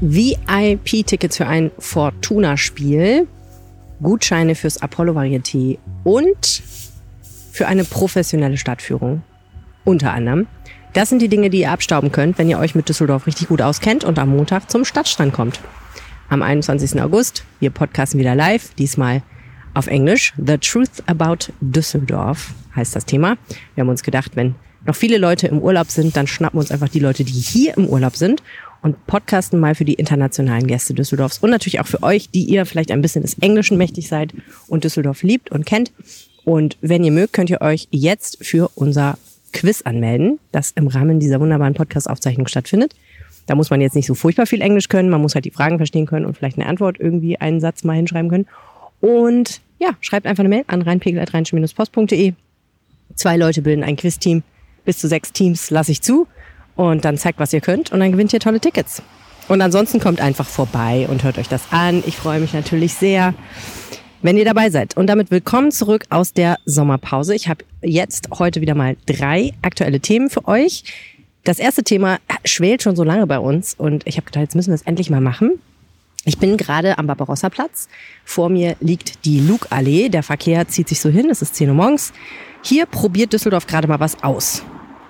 VIP-Tickets für ein Fortuna-Spiel, Gutscheine fürs Apollo-Varieté und für eine professionelle Stadtführung. Unter anderem. Das sind die Dinge, die ihr abstauben könnt, wenn ihr euch mit Düsseldorf richtig gut auskennt und am Montag zum Stadtstrand kommt. Am 21. August, wir podcasten wieder live, diesmal auf Englisch. The Truth About Düsseldorf heißt das Thema. Wir haben uns gedacht, wenn noch viele Leute im Urlaub sind, dann schnappen wir uns einfach die Leute, die hier im Urlaub sind und podcasten mal für die internationalen Gäste Düsseldorfs und natürlich auch für euch, die ihr vielleicht ein bisschen des Englischen mächtig seid und Düsseldorf liebt und kennt. Und wenn ihr mögt, könnt ihr euch jetzt für unser Quiz anmelden, das im Rahmen dieser wunderbaren Podcast-Aufzeichnung stattfindet. Da muss man jetzt nicht so furchtbar viel Englisch können, man muss halt die Fragen verstehen können und vielleicht eine Antwort irgendwie einen Satz mal hinschreiben können. Und ja, schreibt einfach eine Mail an reinpegel.rheinische-post.de. Zwei Leute bilden ein Quiz-Team. Bis zu sechs Teams lasse ich zu. Und dann zeigt, was ihr könnt. Und dann gewinnt ihr tolle Tickets. Und ansonsten kommt einfach vorbei und hört euch das an. Ich freue mich natürlich sehr, wenn ihr dabei seid. Und damit willkommen zurück aus der Sommerpause. Ich habe jetzt heute wieder mal drei aktuelle Themen für euch. Das erste Thema schwelt schon so lange bei uns und ich habe gedacht, jetzt müssen wir es endlich mal machen. Ich bin gerade am Barbarossa-Platz. Vor mir liegt die Lugallee. Der Verkehr zieht sich so hin. Es ist 10 Uhr morgens. Hier probiert Düsseldorf gerade mal was aus.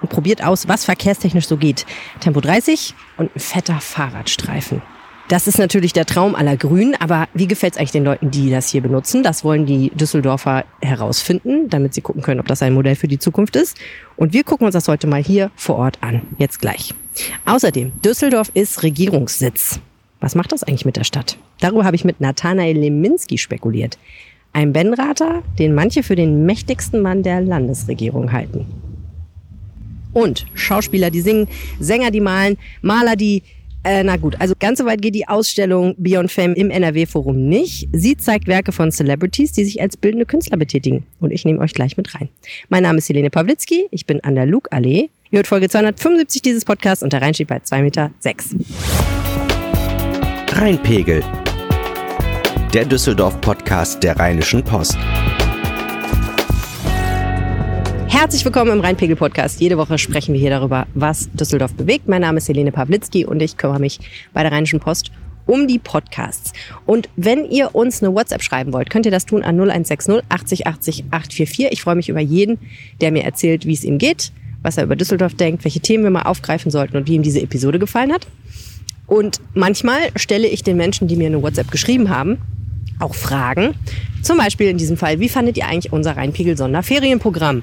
Und probiert aus, was verkehrstechnisch so geht. Tempo 30 und ein fetter Fahrradstreifen. Das ist natürlich der Traum aller Grünen, aber wie gefällt es eigentlich den Leuten, die das hier benutzen? Das wollen die Düsseldorfer herausfinden, damit sie gucken können, ob das ein Modell für die Zukunft ist. Und wir gucken uns das heute mal hier vor Ort an. Jetzt gleich. Außerdem, Düsseldorf ist Regierungssitz. Was macht das eigentlich mit der Stadt? Darüber habe ich mit Nathanael Leminski spekuliert. Ein Benrater, den manche für den mächtigsten Mann der Landesregierung halten. Und Schauspieler, die singen, Sänger, die malen, Maler, die äh, na gut, also ganz so weit geht die Ausstellung Beyond Fame im NRW-Forum nicht. Sie zeigt Werke von Celebrities, die sich als bildende Künstler betätigen. Und ich nehme euch gleich mit rein. Mein Name ist Helene Pawlitzki, ich bin an der Luke-Allee. Ihr hört Folge 275 dieses Podcasts und der Rhein steht bei 2,6 Meter. Rheinpegel. Der Düsseldorf-Podcast der Rheinischen Post. Herzlich willkommen im Rheinpegel-Podcast. Jede Woche sprechen wir hier darüber, was Düsseldorf bewegt. Mein Name ist Helene Pawlitzki und ich kümmere mich bei der Rheinischen Post um die Podcasts. Und wenn ihr uns eine WhatsApp schreiben wollt, könnt ihr das tun an 0160 80 80 844. Ich freue mich über jeden, der mir erzählt, wie es ihm geht, was er über Düsseldorf denkt, welche Themen wir mal aufgreifen sollten und wie ihm diese Episode gefallen hat. Und manchmal stelle ich den Menschen, die mir eine WhatsApp geschrieben haben, auch Fragen. Zum Beispiel in diesem Fall, wie fandet ihr eigentlich unser Rheinpegel-Sonderferienprogramm?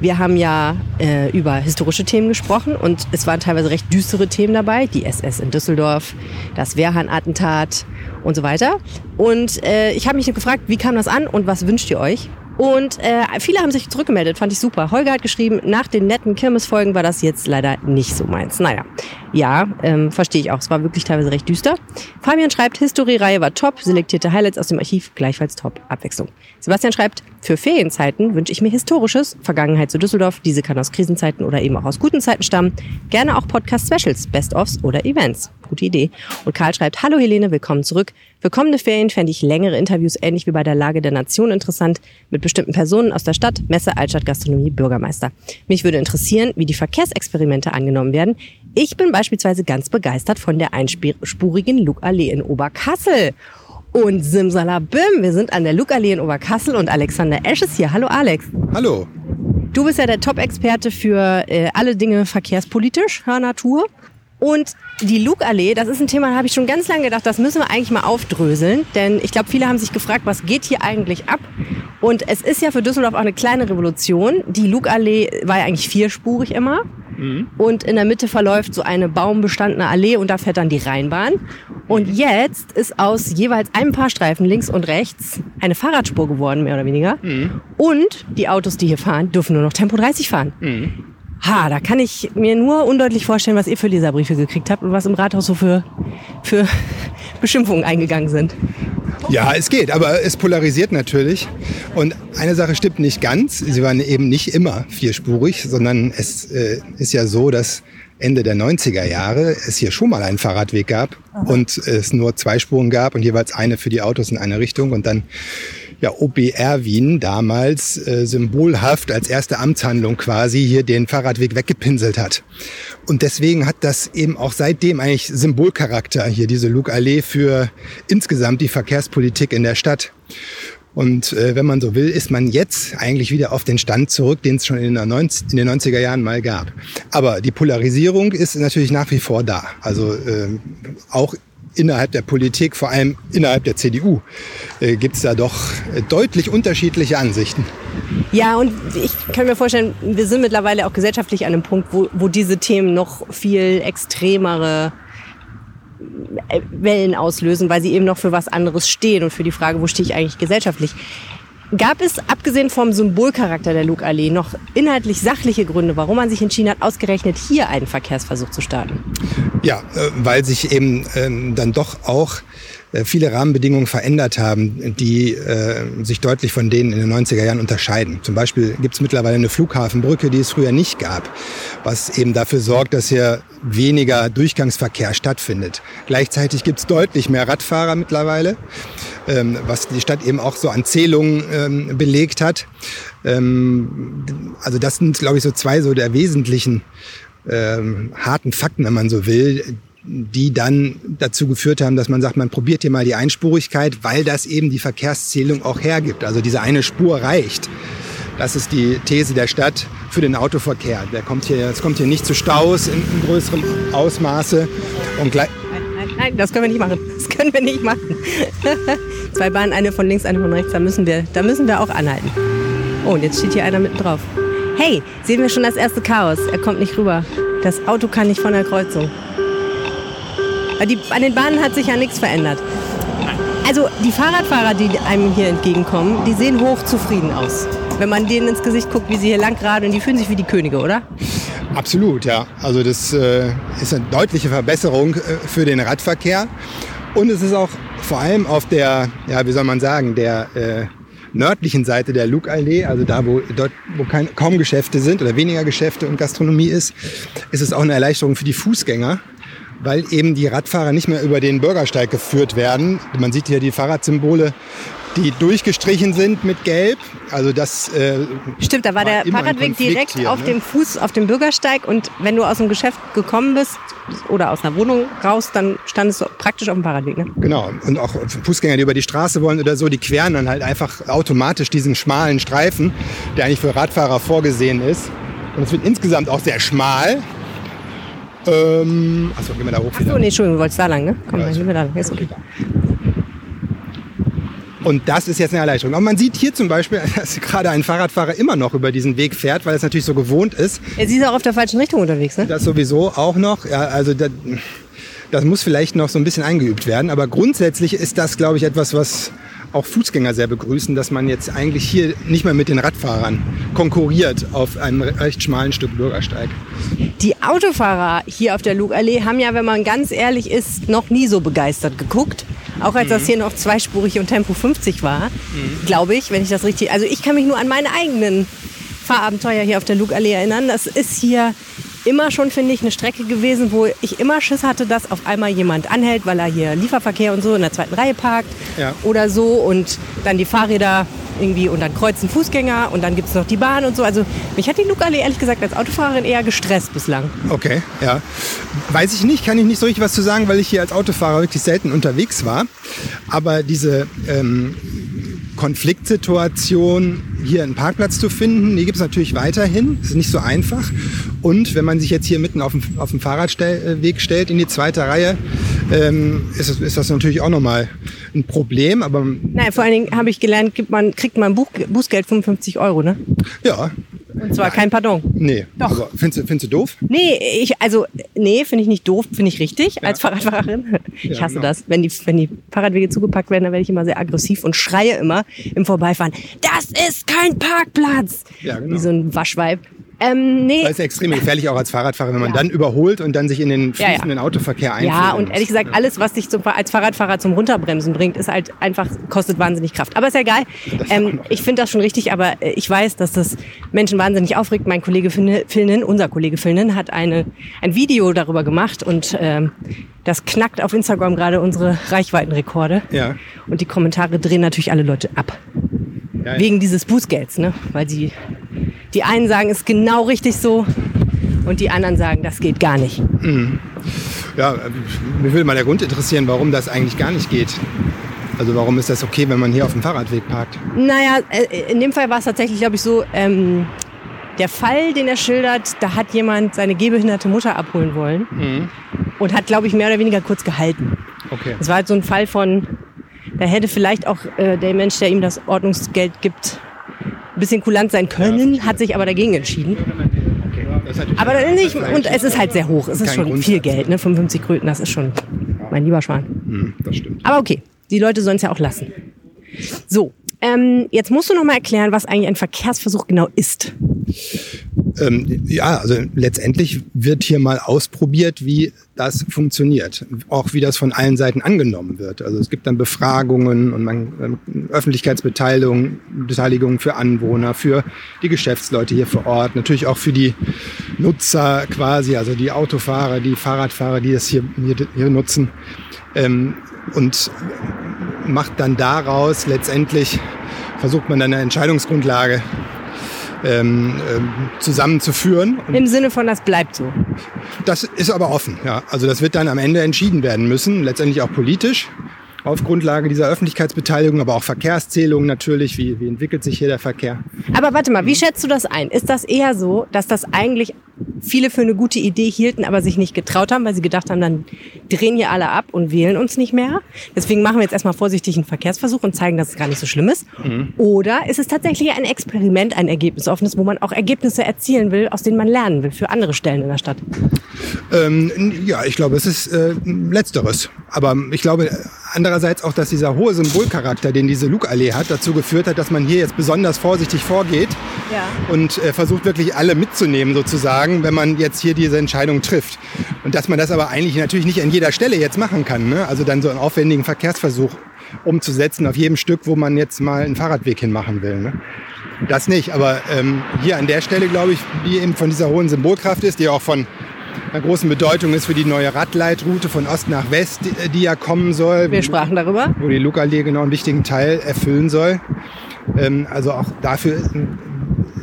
Wir haben ja äh, über historische Themen gesprochen und es waren teilweise recht düstere Themen dabei. Die SS in Düsseldorf, das Wehrhahn-Attentat und so weiter. Und äh, ich habe mich gefragt, wie kam das an und was wünscht ihr euch? Und äh, viele haben sich zurückgemeldet, fand ich super. Holger hat geschrieben, nach den netten Kirmesfolgen war das jetzt leider nicht so meins. Naja, ja, ähm, verstehe ich auch. Es war wirklich teilweise recht düster. Fabian schreibt, History-Reihe war top, selektierte Highlights aus dem Archiv gleichfalls top. Abwechslung. Sebastian schreibt, für Ferienzeiten wünsche ich mir Historisches, Vergangenheit zu Düsseldorf. Diese kann aus Krisenzeiten oder eben auch aus guten Zeiten stammen. Gerne auch Podcast-Specials, Best-ofs oder Events. Gute Idee. Und Karl schreibt, hallo Helene, willkommen zurück. Für kommende Ferien fände ich längere Interviews ähnlich wie bei der Lage der Nation interessant mit bestimmten Personen aus der Stadt, Messe, Altstadt, Gastronomie, Bürgermeister. Mich würde interessieren, wie die Verkehrsexperimente angenommen werden. Ich bin beispielsweise ganz begeistert von der einspurigen Lugallee in Oberkassel. Und Simsalabim, wir sind an der Lugallee in Oberkassel und Alexander Esch ist hier. Hallo Alex. Hallo. Du bist ja der Top-Experte für äh, alle Dinge verkehrspolitisch, Natur. Und die Lugallee, das ist ein Thema, da habe ich schon ganz lange gedacht, das müssen wir eigentlich mal aufdröseln. Denn ich glaube, viele haben sich gefragt, was geht hier eigentlich ab? Und es ist ja für Düsseldorf auch eine kleine Revolution. Die Lugallee war ja eigentlich vierspurig immer. Mhm. Und in der Mitte verläuft so eine baumbestandene Allee und da fährt dann die Rheinbahn. Und jetzt ist aus jeweils einem Fahrstreifen links und rechts eine Fahrradspur geworden, mehr oder weniger. Mhm. Und die Autos, die hier fahren, dürfen nur noch Tempo 30 fahren. Mhm. Ha, da kann ich mir nur undeutlich vorstellen, was ihr für Leserbriefe gekriegt habt und was im Rathaus so für, für Beschimpfungen eingegangen sind. Ja, es geht, aber es polarisiert natürlich. Und eine Sache stimmt nicht ganz. Sie waren eben nicht immer vierspurig, sondern es äh, ist ja so, dass Ende der 90er Jahre es hier schon mal einen Fahrradweg gab Aha. und es nur zwei Spuren gab und jeweils eine für die Autos in eine Richtung. Und dann ja, OB Erwin damals äh, symbolhaft als erste Amtshandlung quasi hier den Fahrradweg weggepinselt hat. Und deswegen hat das eben auch seitdem eigentlich Symbolcharakter hier, diese Lugallee für insgesamt die Verkehrspolitik in der Stadt. Und äh, wenn man so will, ist man jetzt eigentlich wieder auf den Stand zurück, den es schon in, 90, in, den 90er Jahren mal gab. Aber die Polarisierung ist natürlich nach wie vor da. Also äh, auch innerhalb der Politik, vor allem innerhalb der CDU, äh, gibt es da doch deutlich unterschiedliche Ansichten. Ja, und ich kann mir vorstellen, wir sind mittlerweile auch gesellschaftlich an einem Punkt, wo, wo diese Themen noch viel extremere äh, Wellen auslösen, weil sie eben noch für was anderes stehen und für die Frage, wo stehe ich eigentlich gesellschaftlich. Gab es, abgesehen vom Symbolcharakter der Lugallee, noch inhaltlich sachliche Gründe, warum man sich entschieden hat, ausgerechnet hier einen Verkehrsversuch zu starten? Ja, äh, weil sich eben ähm, dann doch auch viele Rahmenbedingungen verändert haben, die äh, sich deutlich von denen in den 90er Jahren unterscheiden. Zum Beispiel gibt es mittlerweile eine Flughafenbrücke, die es früher nicht gab, was eben dafür sorgt, dass hier weniger Durchgangsverkehr stattfindet. Gleichzeitig gibt es deutlich mehr Radfahrer mittlerweile, ähm, was die Stadt eben auch so an Zählungen ähm, belegt hat. Ähm, also das sind, glaube ich, so zwei so der wesentlichen ähm, harten Fakten, wenn man so will, die dann dazu geführt haben, dass man sagt, man probiert hier mal die Einspurigkeit, weil das eben die Verkehrszählung auch hergibt. Also diese eine Spur reicht. Das ist die These der Stadt für den Autoverkehr. Der kommt hier, es kommt hier nicht zu Staus in, in größerem Ausmaße. Und nein, nein, nein, das können wir nicht machen. Das können wir nicht machen. Zwei Bahnen, eine von links, eine von rechts, da müssen wir, da müssen wir auch anhalten. Oh, und jetzt steht hier einer mitten drauf. Hey, sehen wir schon das erste Chaos. Er kommt nicht rüber. Das Auto kann nicht von der Kreuzung. Die, an den Bahnen hat sich ja nichts verändert. Also die Fahrradfahrer, die einem hier entgegenkommen, die sehen hochzufrieden aus. Wenn man denen ins Gesicht guckt, wie sie hier lang radeln, die fühlen sich wie die Könige, oder? Absolut, ja. Also das äh, ist eine deutliche Verbesserung äh, für den Radverkehr. Und es ist auch vor allem auf der, ja, wie soll man sagen, der äh, nördlichen Seite der Lugallee, also da, wo, dort, wo kein, kaum Geschäfte sind oder weniger Geschäfte und Gastronomie ist, ist es auch eine Erleichterung für die Fußgänger, weil eben die Radfahrer nicht mehr über den Bürgersteig geführt werden. Man sieht hier die Fahrradsymbole, die durchgestrichen sind mit Gelb. Also das äh, stimmt. Da war, war der Fahrradweg direkt hier, auf ne? dem Fuß, auf dem Bürgersteig. Und wenn du aus dem Geschäft gekommen bist oder aus einer Wohnung raus, dann standest du praktisch auf dem Fahrradweg. Ne? Genau. Und auch Fußgänger, die über die Straße wollen oder so, die queren dann halt einfach automatisch diesen schmalen Streifen, der eigentlich für Radfahrer vorgesehen ist. Und es wird insgesamt auch sehr schmal. Ähm, achso, gehen wir da hoch. Achso, nee, Entschuldigung, du wolltest da lang, ne? Komm, ja, dann gehen wir da lang. Ist okay. Und das ist jetzt eine Erleichterung. Aber man sieht hier zum Beispiel, dass gerade ein Fahrradfahrer immer noch über diesen Weg fährt, weil es natürlich so gewohnt ist. Ja, sie ist auch auf der falschen Richtung unterwegs, ne? Das sowieso auch noch. Ja, also das, das muss vielleicht noch so ein bisschen eingeübt werden. Aber grundsätzlich ist das, glaube ich, etwas, was auch Fußgänger sehr begrüßen, dass man jetzt eigentlich hier nicht mehr mit den Radfahrern konkurriert auf einem recht schmalen Stück Bürgersteig. Die Autofahrer hier auf der Lugallee haben ja, wenn man ganz ehrlich ist, noch nie so begeistert geguckt. Auch als mhm. das hier noch zweispurig und Tempo 50 war, mhm. glaube ich, wenn ich das richtig. Also ich kann mich nur an meine eigenen Fahrabenteuer hier auf der Lugallee erinnern. Das ist hier immer schon, finde ich, eine Strecke gewesen, wo ich immer Schiss hatte, dass auf einmal jemand anhält, weil er hier Lieferverkehr und so in der zweiten Reihe parkt ja. oder so und dann die Fahrräder irgendwie und dann kreuzen Fußgänger und dann gibt es noch die Bahn und so. Also mich hat die Lugallee ehrlich gesagt als Autofahrerin eher gestresst bislang. Okay, ja. Weiß ich nicht, kann ich nicht so richtig was zu sagen, weil ich hier als Autofahrer wirklich selten unterwegs war. Aber diese ähm, Konfliktsituation, hier einen Parkplatz zu finden, die gibt es natürlich weiterhin. Das ist nicht so einfach. Und wenn man sich jetzt hier mitten auf dem, auf dem Fahrradweg stellt, in die zweite Reihe, ähm, ist, ist das natürlich auch nochmal ein Problem. Aber Nein, vor allen Dingen habe ich gelernt, gibt man, kriegt man Buch, Bußgeld 55 Euro, ne? Ja, und zwar Nein. kein Pardon. Nee. Doch. Aber findest du, findest du doof? Nee, ich, also, nee, finde ich nicht doof, finde ich richtig ja. als Fahrradfahrerin. Ich hasse genau. das. Wenn die, wenn die Fahrradwege zugepackt werden, dann werde ich immer sehr aggressiv und schreie immer im Vorbeifahren, das ist kein Parkplatz! Ja, genau. Wie so ein Waschweib. Ähm, nee. Das ist extrem gefährlich auch als Fahrradfahrer, wenn man ja. dann überholt und dann sich in den fließenden ja, ja. Autoverkehr einführt. Ja, und ehrlich gesagt, alles, was dich zum, als Fahrradfahrer zum Runterbremsen bringt, ist halt einfach, kostet wahnsinnig Kraft. Aber ist ja egal. Ähm, ich finde das schon richtig, aber äh, ich weiß, dass das Menschen wahnsinnig aufregt. Mein Kollege Filnen, unser Kollege Filnen, hat eine, ein Video darüber gemacht und ähm, das knackt auf Instagram gerade unsere Reichweitenrekorde. Ja. Und die Kommentare drehen natürlich alle Leute ab. Ja, ja. Wegen dieses Bußgelds, ne? Weil die, die einen sagen, es ist genau richtig so und die anderen sagen, das geht gar nicht. Ja, äh, mir würde mal der Grund interessieren, warum das eigentlich gar nicht geht. Also warum ist das okay, wenn man hier auf dem Fahrradweg parkt? Naja, äh, in dem Fall war es tatsächlich, glaube ich, so, ähm, der Fall, den er schildert, da hat jemand seine gehbehinderte Mutter abholen wollen und hat, glaube ich, mehr oder weniger kurz gehalten. Okay. Das war halt so ein Fall von, da hätte vielleicht auch äh, der Mensch, der ihm das Ordnungsgeld gibt, ein bisschen kulant sein können, hat sich aber dagegen entschieden. Aber dann nicht, und es ist halt sehr hoch. Es ist schon Grundsatz. viel Geld, ne? 55 Kröten, das ist schon mein lieber Schwan. Hm, das stimmt. Aber okay, die Leute sollen es ja auch lassen. So, ähm, jetzt musst du noch mal erklären, was eigentlich ein Verkehrsversuch genau ist. Ähm, ja, also letztendlich wird hier mal ausprobiert, wie das funktioniert. Auch wie das von allen Seiten angenommen wird. Also es gibt dann Befragungen und man, ähm, Öffentlichkeitsbeteiligung Beteiligung für Anwohner, für die Geschäftsleute hier vor Ort, natürlich auch für die Nutzer quasi, also die Autofahrer, die Fahrradfahrer, die das hier, hier, hier nutzen. Ähm, und macht dann daraus letztendlich, versucht man dann eine Entscheidungsgrundlage ähm, ähm, zusammenzuführen. Im Sinne von, das bleibt so. das ist aber offen. Ja. Also das wird dann am Ende entschieden werden müssen, letztendlich auch politisch. Auf Grundlage dieser Öffentlichkeitsbeteiligung, aber auch Verkehrszählung natürlich. Wie, wie entwickelt sich hier der Verkehr? Aber warte mal, wie schätzt du das ein? Ist das eher so, dass das eigentlich viele für eine gute Idee hielten, aber sich nicht getraut haben, weil sie gedacht haben, dann drehen hier alle ab und wählen uns nicht mehr? Deswegen machen wir jetzt erstmal vorsichtig einen Verkehrsversuch und zeigen, dass es gar nicht so schlimm ist. Oder ist es tatsächlich ein Experiment, ein ergebnisoffenes, wo man auch Ergebnisse erzielen will, aus denen man lernen will für andere Stellen in der Stadt? Ähm, ja, ich glaube, es ist äh, letzteres. Aber ich glaube andererseits auch, dass dieser hohe Symbolcharakter, den diese Lugallee hat, dazu geführt hat, dass man hier jetzt besonders vorsichtig vorgeht Ja. und äh, versucht wirklich alle mitzunehmen sozusagen, wenn man jetzt hier diese Entscheidung trifft. Und dass man das aber eigentlich natürlich nicht an jeder Stelle jetzt machen kann. Ne? Also dann so einen aufwendigen Verkehrsversuch umzusetzen auf jedem Stück, wo man jetzt mal einen Fahrradweg hinmachen will. Ne? Das nicht, aber ähm, hier an der Stelle, glaube ich, die eben von dieser hohen Symbolkraft ist, die auch von einer großen Bedeutung ist für die neue Radleitroute von Ost nach West, die, die ja kommen soll. Wir sprachen darüber. wo die Lugallee genau einen wichtigen Teil erfüllen soll. Ähm, also auch dafür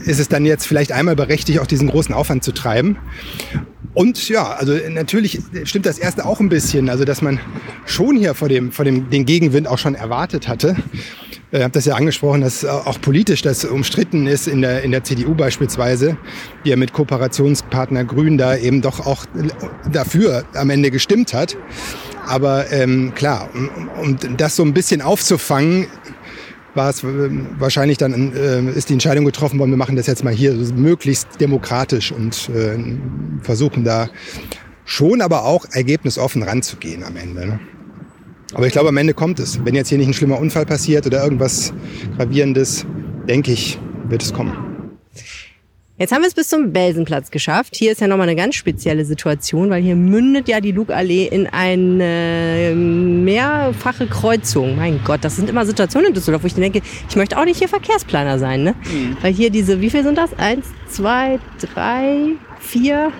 ist es dann jetzt vielleicht einmal berechtigt, auch diesen großen Aufwand zu treiben. Und ja, also natürlich stimmt das erste auch ein bisschen, also dass man schon hier vor dem, vor dem den Gegenwind auch schon erwartet hatte. Ich habe das ja angesprochen, dass auch politisch das umstritten ist in der, in der CDU beispielsweise, die ja mit Kooperationspartner Grün da eben doch auch dafür am Ende gestimmt hat. Aber ähm, klar, um, um das so ein bisschen aufzufangen, war es ähm, wahrscheinlich dann äh, ist die Entscheidung getroffen worden, wir machen das jetzt mal hier möglichst demokratisch und äh, versuchen da schon aber auch ergebnisoffen ranzugehen am Ende. Ne? Aber ich glaube, am Ende kommt es. Wenn jetzt hier nicht ein schlimmer Unfall passiert oder irgendwas Gravierendes, denke ich, wird es kommen. Jetzt haben wir es bis zum Belsenplatz geschafft. Hier ist ja nochmal eine ganz spezielle Situation, weil hier mündet ja die Lugallee in eine mehrfache Kreuzung. Mein Gott, das sind immer Situationen in Düsseldorf, wo ich denke, ich möchte auch nicht hier Verkehrsplaner sein, ne? Weil hier diese, wie viel sind das? Eins, zwei, drei, vier?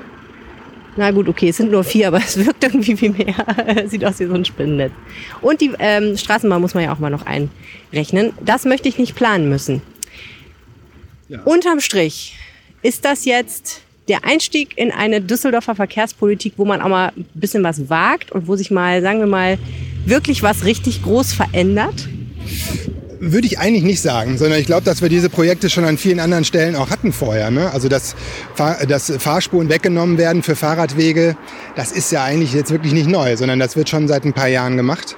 Na gut, okay, es sind nur vier, aber es wirkt irgendwie viel mehr. Sieht aus wie so ein Spinnennetz. Und die ähm, Straßenbahn muss man ja auch mal noch einrechnen. Das möchte ich nicht planen müssen. Unterm Strich ist das jetzt der Einstieg in eine Düsseldorfer Verkehrspolitik, wo man auch mal ein bisschen was wagt und wo sich mal, sagen wir mal, wirklich was richtig groß verändert? Würde ich eigentlich nicht sagen, sondern ich glaube, dass wir diese Projekte schon an vielen anderen Stellen auch hatten vorher. Ne? Also dass, Fahr dass Fahrspuren weggenommen werden für Fahrradwege, das ist ja eigentlich jetzt wirklich nicht neu, sondern das wird schon seit ein paar Jahren gemacht.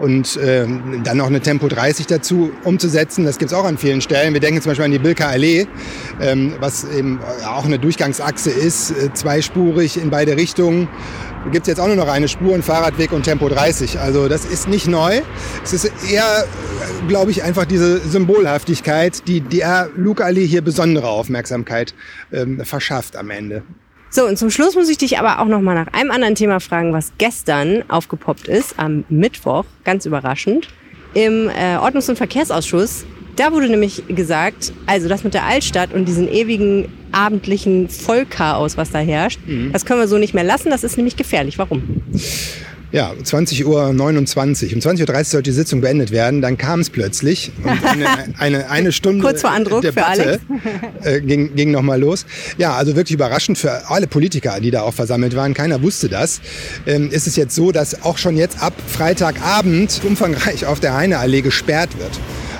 Und ähm, dann noch eine Tempo 30 dazu umzusetzen, das gibt's auch an vielen Stellen. Wir denken zum Beispiel an die Bilker Allee, ähm, was eben auch eine Durchgangsachse ist, äh, zweispurig in beide Richtungen. Da gibt's jetzt auch nur noch eine Spur, einen Fahrradweg und Tempo 30. Also das ist nicht neu. Es ist eher, glaube ich, einfach diese Symbolhaftigkeit, die der Luke Allee hier besondere Aufmerksamkeit ähm, verschafft am Ende. So, und zum Schluss muss ich dich aber auch noch mal nach einem anderen Thema fragen, was gestern aufgepoppt ist, am Mittwoch, ganz überraschend, im äh, Ordnungs- und Verkehrsausschuss. Da wurde nämlich gesagt, also das mit der Altstadt und diesen ewigen abendlichen Vollchaos, was da herrscht, das können wir so nicht mehr lassen, das ist nämlich gefährlich. Warum? Ja, 20.29 Uhr. Um 20.30 Uhr sollte die Sitzung beendet werden. Dann kam es plötzlich. Eine, eine, eine Stunde Kurz vor Andruck Debatte äh, ging, ging nochmal los. Ja, also wirklich überraschend für alle Politiker, die da auch versammelt waren. Keiner wusste das. Ähm, ist es jetzt so, dass auch schon jetzt ab Freitagabend umfangreich auf der Heineallee gesperrt wird.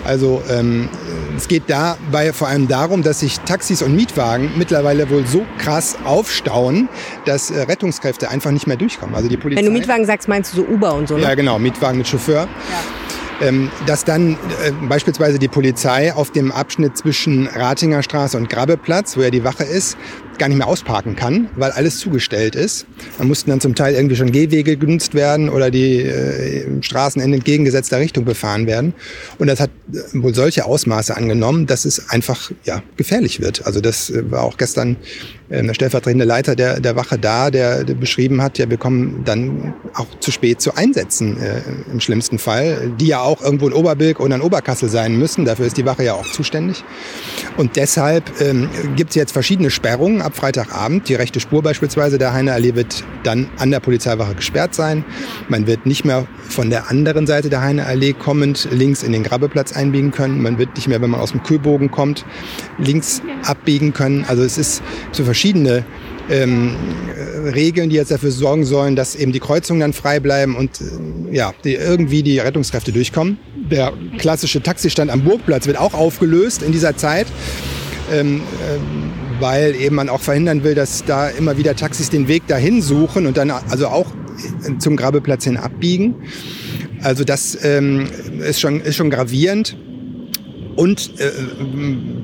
Also ähm, es geht dabei vor allem darum, dass sich Taxis und Mietwagen mittlerweile wohl so krass aufstauen, dass äh, Rettungskräfte einfach nicht mehr durchkommen. Also die Polizei. Wenn du Mietwagen sagst, meinst du so Uber und so? Ne? Ja, genau, Mietwagen mit Chauffeur. Ja. Ähm, dass dann äh, beispielsweise die Polizei auf dem Abschnitt zwischen Ratinger Straße und Grabbeplatz, wo ja die Wache ist, gar nicht mehr ausparken kann, weil alles zugestellt ist. Da mussten dann zum Teil irgendwie schon Gehwege genutzt werden oder die äh, Straßen in entgegengesetzter Richtung befahren werden. Und das hat äh, wohl solche Ausmaße angenommen, dass es einfach ja, gefährlich wird. Also das äh, war auch gestern äh, der stellvertretende Leiter der, der Wache da, der, der beschrieben hat, ja, wir kommen dann auch zu spät zu Einsätzen äh, im schlimmsten Fall, die ja auch irgendwo in Oberbilk oder in Oberkassel sein müssen. Dafür ist die Wache ja auch zuständig. Und deshalb ähm, gibt es jetzt verschiedene Sperrungen ab Freitagabend. Die rechte Spur beispielsweise der Heineallee wird dann an der Polizeiwache gesperrt sein. Man wird nicht mehr von der anderen Seite der Heineallee kommend links in den Grabbeplatz einbiegen können. Man wird nicht mehr, wenn man aus dem Kühlbogen kommt, links abbiegen können. Also es ist so verschiedene ähm, Regeln, die jetzt dafür sorgen sollen, dass eben die Kreuzungen dann frei bleiben und äh, ja, die, irgendwie die Rettungskräfte durchkommen. Der klassische Taxistand am Burgplatz wird auch aufgelöst in dieser Zeit. Ähm, ähm, weil eben man auch verhindern will, dass da immer wieder Taxis den Weg dahin suchen und dann also auch zum Grabeplatz hin abbiegen. Also das ähm, ist, schon, ist schon gravierend. Und äh,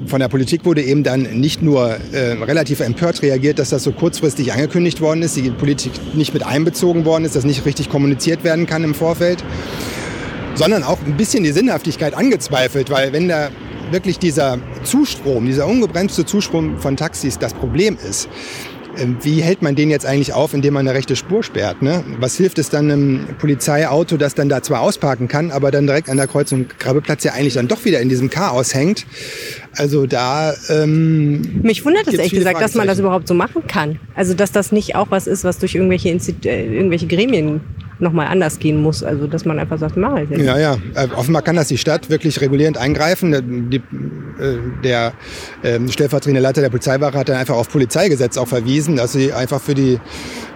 von der Politik wurde eben dann nicht nur äh, relativ empört reagiert, dass das so kurzfristig angekündigt worden ist, die Politik nicht mit einbezogen worden ist, dass nicht richtig kommuniziert werden kann im Vorfeld, sondern auch ein bisschen die Sinnhaftigkeit angezweifelt, weil wenn da wirklich dieser Zustrom, dieser ungebremste Zustrom von Taxis das Problem ist, ähm, wie hält man den jetzt eigentlich auf, indem man eine rechte Spur sperrt? Ne? Was hilft es dann einem Polizeiauto, das dann da zwar ausparken kann, aber dann direkt an der Kreuzung Grabeplatz ja eigentlich dann doch wieder in diesem Chaos hängt? Also da. Ähm, Mich wundert es ehrlich gesagt, dass man das überhaupt so machen kann. Also dass das nicht auch was ist, was durch irgendwelche, Institu äh, irgendwelche Gremien nochmal anders gehen muss. Also dass man einfach sagt, mach ich jetzt. Ja, ja. Äh, offenbar kann das die Stadt wirklich regulierend eingreifen. Die, äh, der äh, stellvertretende Leiter der Polizeiwache hat dann einfach auf Polizeigesetz auch verwiesen, dass sie einfach für die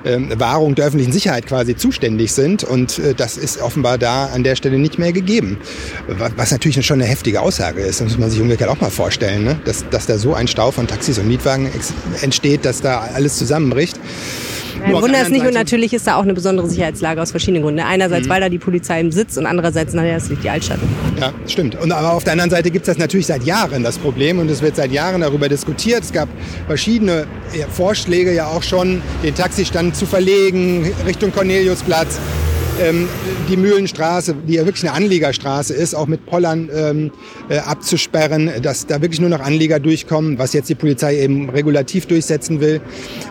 ähm, Wahrung der öffentlichen Sicherheit quasi zuständig sind. Und äh, das ist offenbar da an der Stelle nicht mehr gegeben. Was natürlich schon eine heftige Aussage ist. Das muss man sich umgekehrt auch mal vorstellen, ne? dass, dass da so ein Stau von Taxis und Mietwagen entsteht, dass da alles zusammenbricht. Ein Wunder ist nicht und natürlich ist da auch eine besondere Sicherheitslage aus verschiedenen Gründen. Einerseits, mhm. weil da die Polizei im Sitz und andererseits, naja, es liegt die Altstadt. Ja, stimmt. Und aber auf der anderen Seite gibt es das natürlich seit Jahren, das Problem. Und es wird seit Jahren darüber diskutiert. Es gab verschiedene Vorschläge ja auch schon, den Taxistand zu verlegen Richtung Corneliusplatz ähm, die Mühlenstraße, die ja wirklich eine Anliegerstraße ist, auch mit Pollern ähm, äh, abzusperren, dass da wirklich nur noch Anlieger durchkommen, was jetzt die Polizei eben regulativ durchsetzen will.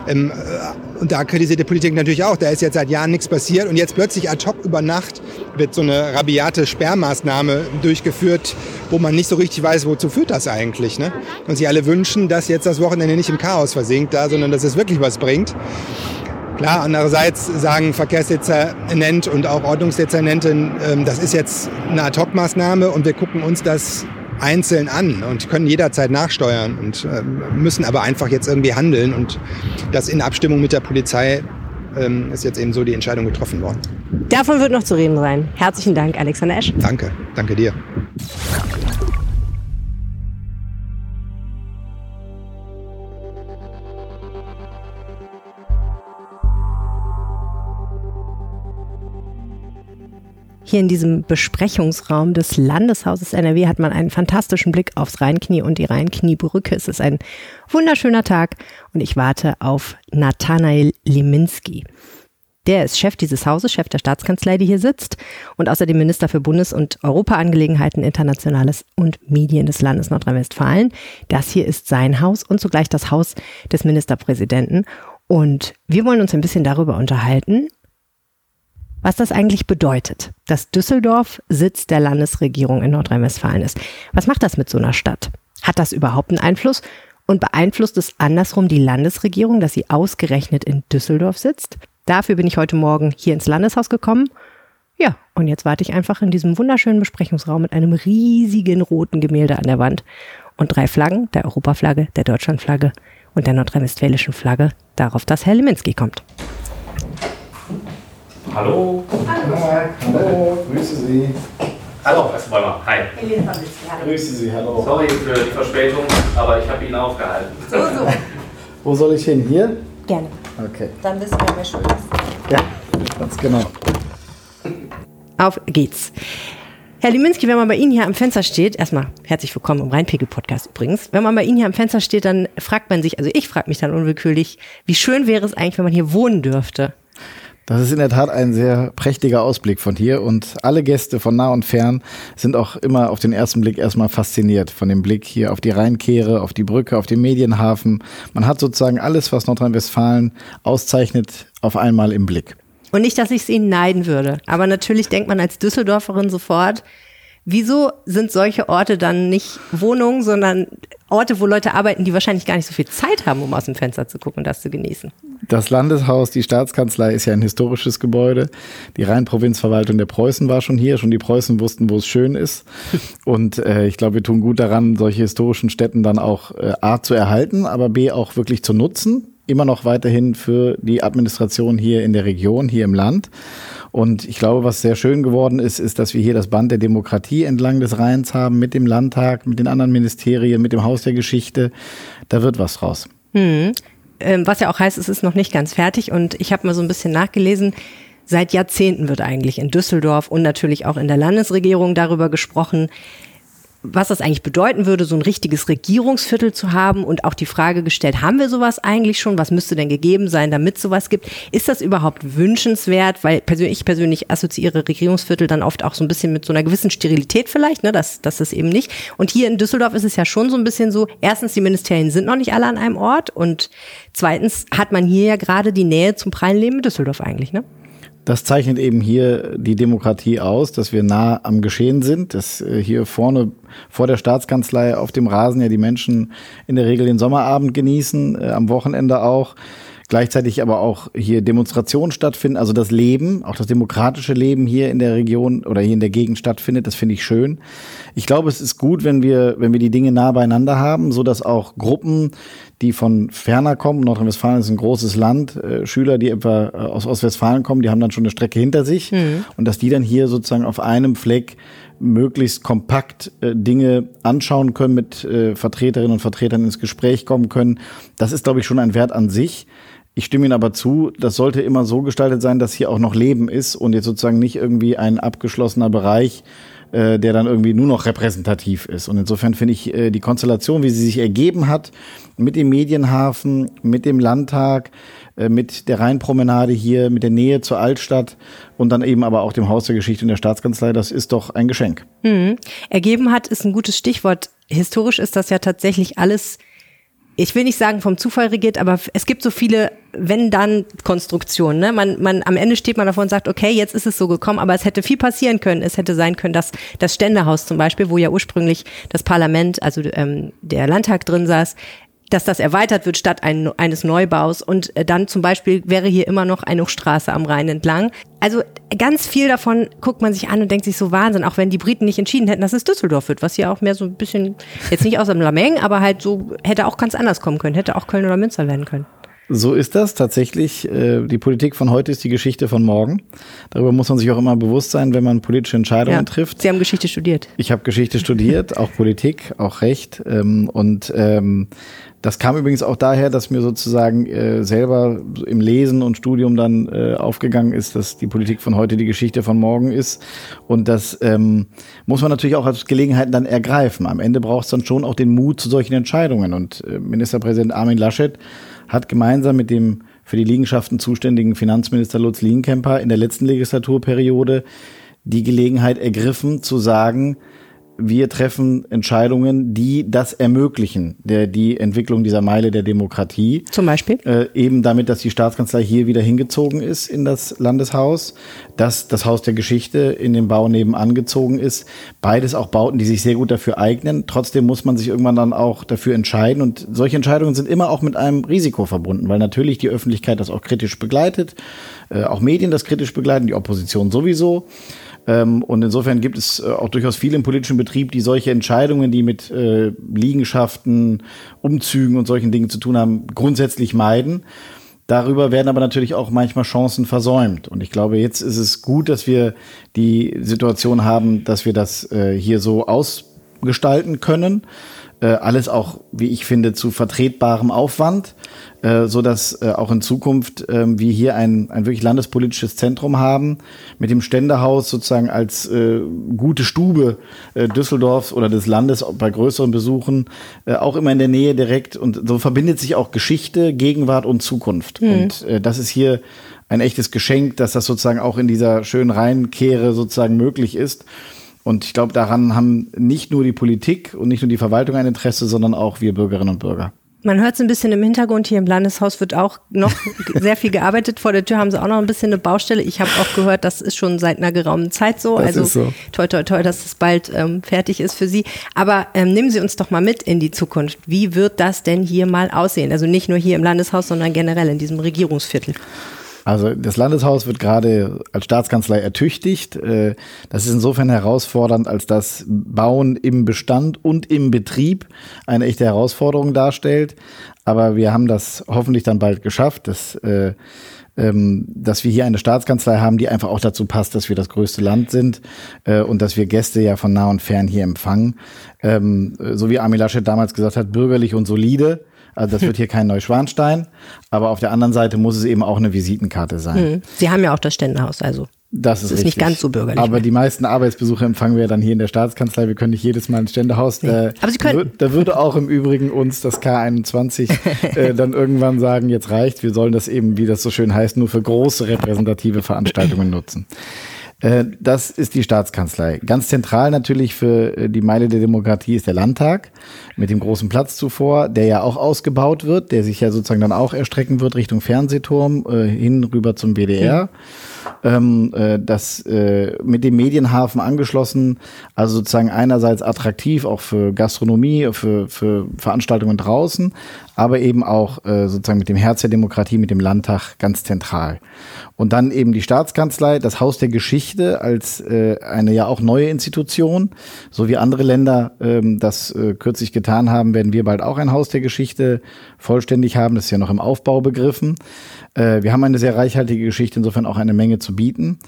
Ähm, äh, und da kritisiert die Politik natürlich auch, da ist jetzt seit Jahren nichts passiert und jetzt plötzlich ad hoc über Nacht wird so eine rabiate Sperrmaßnahme durchgeführt, wo man nicht so richtig weiß, wozu führt das eigentlich. Ne? Und sich alle wünschen, dass jetzt das Wochenende nicht im Chaos versinkt da, sondern dass es wirklich was bringt. Klar, andererseits sagen Verkehrsdezernent und auch Ordnungsdezernentin, ähm, das ist jetzt eine Ad-Hoc-Maßnahme und wir gucken uns das einzeln an und können jederzeit nachsteuern und ähm, müssen aber einfach jetzt irgendwie handeln und das in Abstimmung mit der Polizei ähm, ist jetzt eben so die Entscheidung getroffen worden. Davon wird noch zu reden sein. Herzlichen Dank, Alexander Esch. Danke, danke dir. Hier in diesem Besprechungsraum des Landeshauses NRW hat man einen fantastischen Blick aufs Rheinknie und die Rheinkniebrücke. Es ist ein wunderschöner Tag und ich warte auf Nathanael Liminski. Der ist Chef dieses Hauses, Chef der Staatskanzlei, die hier sitzt und außerdem Minister für Bundes- und Europaangelegenheiten, Internationales und Medien des Landes Nordrhein-Westfalen. Das hier ist sein Haus und zugleich das Haus des Ministerpräsidenten. Und wir wollen uns ein bisschen darüber unterhalten, was das eigentlich bedeutet, dass Düsseldorf Sitz der Landesregierung in Nordrhein-Westfalen ist. Was macht das mit so einer Stadt? Hat das überhaupt einen Und beeinflusst es andersrum die Landesregierung, dass sie ausgerechnet in Düsseldorf sitzt? Dafür bin ich heute Morgen hier ins Landeshaus gekommen. Ja, und jetzt warte ich einfach in diesem wunderschönen Besprechungsraum mit einem riesigen roten Gemälde an der Wand und drei Flaggen, der Europaflagge, der Deutschlandflagge und der nordrhein-westfälischen Flagge, darauf, dass Herr Leminski kommt. Hallo. Hallo. Hallo, grüße Sie. Hallo, Herr Bäumer. Hi. Grüße Sie, hallo. Sorry für die Verspätung, aber ich habe ihn aufgehalten. So, so. Wo soll ich hin? Hier? Gerne. Okay. Dann wissen wir, wer schuld ist. Ja, ganz genau. Auf geht's. Herr Liminski, wenn man bei Ihnen hier am Fenster steht, erstmal herzlich willkommen im Rheinpegel-Podcast übrigens. Wenn man bei Ihnen hier am Fenster steht, dann fragt man sich, also ich frage mich dann unwillkürlich, wie schön wäre es eigentlich, wenn man hier wohnen dürfte? Das ist in der Tat ein sehr prächtiger Ausblick von hier und alle Gäste von nah und fern sind auch immer auf den ersten Blick erstmal fasziniert von dem Blick hier auf die Rheinkehre, auf die Brücke, auf den Medienhafen. Man hat sozusagen alles, was Nordrhein-Westfalen auszeichnet, auf einmal im Blick. Und nicht, dass ich es Ihnen neiden würde, aber natürlich denkt man als Düsseldorferin sofort, wieso sind solche Orte dann nicht Wohnungen, sondern Orte, wo Leute arbeiten, die wahrscheinlich gar nicht so viel Zeit haben, um aus dem Fenster zu gucken und das zu genießen. Das Landeshaus, die Staatskanzlei ist ja ein historisches Gebäude. Die Rheinprovinzverwaltung der Preußen war schon hier. Schon die Preußen wussten, wo es schön ist. Und äh, ich glaube, wir tun gut daran, solche historischen Städten dann auch äh, A zu erhalten, aber B auch wirklich zu nutzen. Immer noch weiterhin für die Administration hier in der Region, hier im Land. Und ich glaube, was sehr schön geworden ist, ist, dass wir hier das Band der Demokratie entlang des Rheins haben, mit dem Landtag, mit den anderen Ministerien, mit dem Haus der Geschichte. Da wird was draus. Hm. Ähm, was ja auch heißt, es ist noch nicht ganz fertig. Und ich habe mal so ein bisschen nachgelesen. Seit Jahrzehnten wird eigentlich in Düsseldorf und natürlich auch in der Landesregierung darüber gesprochen, was das eigentlich bedeuten würde, so ein richtiges Regierungsviertel zu haben und auch die Frage gestellt, haben wir sowas eigentlich schon? Was müsste denn gegeben sein, damit sowas gibt? Ist das überhaupt wünschenswert? Weil persönlich, ich persönlich assoziiere Regierungsviertel dann oft auch so ein bisschen mit so einer gewissen Sterilität vielleicht, ne? Das, das ist eben nicht. Und hier in Düsseldorf ist es ja schon so ein bisschen so, erstens, die Ministerien sind noch nicht alle an einem Ort und zweitens hat man hier ja gerade die Nähe zum prallen Leben in Düsseldorf eigentlich, ne? Das zeichnet eben hier die Demokratie aus, dass wir nah am Geschehen sind, dass äh, hier vorne vor der Staatskanzlei auf dem Rasen ja die Menschen in der Regel den Sommerabend genießen, äh, am Wochenende auch. Gleichzeitig aber auch hier Demonstrationen stattfinden, also das Leben, auch das demokratische Leben hier in der Region oder hier in der Gegend stattfindet. Das finde ich schön. Ich glaube, es ist gut, wenn wir, wenn wir die Dinge nah beieinander haben, so dass auch Gruppen, die von ferner kommen, Nordrhein-Westfalen ist ein großes Land, äh, Schüler, die etwa äh, aus Ostwestfalen kommen, die haben dann schon eine Strecke hinter sich mhm. und dass die dann hier sozusagen auf einem Fleck möglichst kompakt äh, Dinge anschauen können, mit äh, Vertreterinnen und Vertretern ins Gespräch kommen können. Das ist, glaube ich, schon ein Wert an sich. Ich stimme Ihnen aber zu, das sollte immer so gestaltet sein, dass hier auch noch Leben ist und jetzt sozusagen nicht irgendwie ein abgeschlossener Bereich, äh, der dann irgendwie nur noch repräsentativ ist. Und insofern finde ich äh, die Konstellation, wie sie sich ergeben hat, mit dem Medienhafen, mit dem Landtag, äh, mit der Rheinpromenade hier, mit der Nähe zur Altstadt und dann eben aber auch dem Haus der Geschichte und der Staatskanzlei, das ist doch ein Geschenk. Mhm. Ergeben hat ist ein gutes Stichwort. Historisch ist das ja tatsächlich alles ich will nicht sagen vom Zufall regiert, aber es gibt so viele wenn-dann-Konstruktionen. Ne? Man, man, am Ende steht man davor und sagt, okay, jetzt ist es so gekommen, aber es hätte viel passieren können. Es hätte sein können, dass das Ständehaus zum Beispiel, wo ja ursprünglich das Parlament, also ähm, der Landtag drin saß, dass das erweitert wird statt ein, eines Neubaus. Und äh, dann zum Beispiel wäre hier immer noch eine Straße am Rhein entlang. Also ganz viel davon guckt man sich an und denkt sich so Wahnsinn, auch wenn die Briten nicht entschieden hätten, dass es Düsseldorf wird, was ja auch mehr so ein bisschen, jetzt nicht aus dem Lameng, aber halt so, hätte auch ganz anders kommen können, hätte auch Köln oder Münster werden können. So ist das tatsächlich. Äh, die Politik von heute ist die Geschichte von morgen. Darüber muss man sich auch immer bewusst sein, wenn man politische Entscheidungen ja, trifft. Sie haben Geschichte studiert. Ich habe Geschichte studiert, auch Politik, auch Recht. Ähm, und ähm, das kam übrigens auch daher, dass mir sozusagen äh, selber im Lesen und Studium dann äh, aufgegangen ist, dass die Politik von heute die Geschichte von morgen ist. Und das ähm, muss man natürlich auch als Gelegenheit dann ergreifen. Am Ende braucht es dann schon auch den Mut zu solchen Entscheidungen. Und Ministerpräsident Armin Laschet hat gemeinsam mit dem für die Liegenschaften zuständigen Finanzminister Lutz Lienkemper in der letzten Legislaturperiode die Gelegenheit ergriffen zu sagen, wir treffen Entscheidungen, die das ermöglichen, der, die Entwicklung dieser Meile der Demokratie. Zum Beispiel? Äh, eben damit, dass die Staatskanzlei hier wieder hingezogen ist in das Landeshaus, dass das Haus der Geschichte in den Bau nebenan gezogen ist. Beides auch Bauten, die sich sehr gut dafür eignen. Trotzdem muss man sich irgendwann dann auch dafür entscheiden. Und solche Entscheidungen sind immer auch mit einem Risiko verbunden, weil natürlich die Öffentlichkeit das auch kritisch begleitet, äh, auch Medien das kritisch begleiten, die Opposition sowieso. Ähm, und insofern gibt es äh, auch durchaus viele im politischen Betrieb, die solche Entscheidungen, die mit äh, Liegenschaften, Umzügen und solchen Dingen zu tun haben, grundsätzlich meiden. Darüber werden aber natürlich auch manchmal Chancen versäumt. Und ich glaube, jetzt ist es gut, dass wir die Situation haben, dass wir das äh, hier so ausgestalten können. Äh, alles auch, wie ich finde, zu vertretbarem Aufwand, äh, so dass äh, auch in Zukunft äh, wir hier ein, ein wirklich landespolitisches Zentrum haben, mit dem Ständehaus sozusagen als äh, gute Stube äh, Düsseldorfs oder des Landes bei größeren Besuchen, äh, auch immer in der Nähe direkt. Und so verbindet sich auch Geschichte, Gegenwart und Zukunft. Mhm. Und äh, das ist hier ein echtes Geschenk, dass das sozusagen auch in dieser schönen Rheinkehre sozusagen möglich ist. Und ich glaube, daran haben nicht nur die Politik und nicht nur die Verwaltung ein Interesse, sondern auch wir Bürgerinnen und Bürger. Man hört es ein bisschen im Hintergrund. Hier im Landeshaus wird auch noch sehr viel gearbeitet. Vor der Tür haben sie auch noch ein bisschen eine Baustelle. Ich habe auch gehört, das ist schon seit einer geraumen Zeit so. Das also ist so. toi, toi, toi, dass es bald ähm, fertig ist für Sie. Aber ähm, nehmen Sie uns doch mal mit in die Zukunft. Wie wird das denn hier mal aussehen? Also nicht nur hier im Landeshaus, sondern generell in diesem Regierungsviertel. Also das Landeshaus wird gerade als Staatskanzlei ertüchtigt. Äh, Das ist insofern herausfordernd, als das Bauen im Bestand und im Betrieb eine echte Herausforderung darstellt. Aber wir haben das hoffentlich dann bald geschafft, dass, äh, ähm, dass wir hier eine Staatskanzlei haben, die einfach auch dazu passt, dass wir das größte Land sind äh, und dass wir Gäste ja von nah und fern hier empfangen. Ähm, So wie Armin Laschet damals gesagt hat, bürgerlich und solide. Also das wird hier kein Neuschwanstein, aber auf der anderen Seite muss es eben auch eine Visitenkarte sein. Hm. Sie haben ja auch das Ständehaus, also. Das ist, ist nicht ganz so bürgerlich Aber mehr. die meisten Arbeitsbesuche empfangen wir dann hier in der Staatskanzlei. Wir können nicht jedes Mal ins Ständehaus. Nee. Da, Aber Sie können. Da würde auch im Übrigen uns das K21 äh, dann irgendwann sagen, jetzt reicht. Wir sollen das eben, wie das so schön heißt, nur für große repräsentative Veranstaltungen nutzen. Äh, Das ist die Staatskanzlei. Ganz zentral natürlich für äh, die Meile der Demokratie ist der Landtag mit dem großen Platz zuvor, der ja auch ausgebaut wird, der sich ja sozusagen dann auch erstrecken wird Richtung Fernsehturm äh, hin rüber zum WDR. Ähm, äh, das mit dem Medienhafen angeschlossen, also sozusagen einerseits attraktiv auch für Gastronomie, für, für Veranstaltungen draußen, aber eben auch äh, sozusagen mit dem Herz der Demokratie, mit dem Landtag ganz zentral. Und dann eben die Staatskanzlei, das Haus der Geschichte als äh, eine ja auch neue Institution, so wie andere Länder ähm, das äh, kürzlich getan haben, werden wir bald auch ein Haus der Geschichte vollständig haben. Das ist ja noch im Aufbau begriffen. Äh, wir haben eine sehr reichhaltige Geschichte, insofern auch eine Menge zu bieten.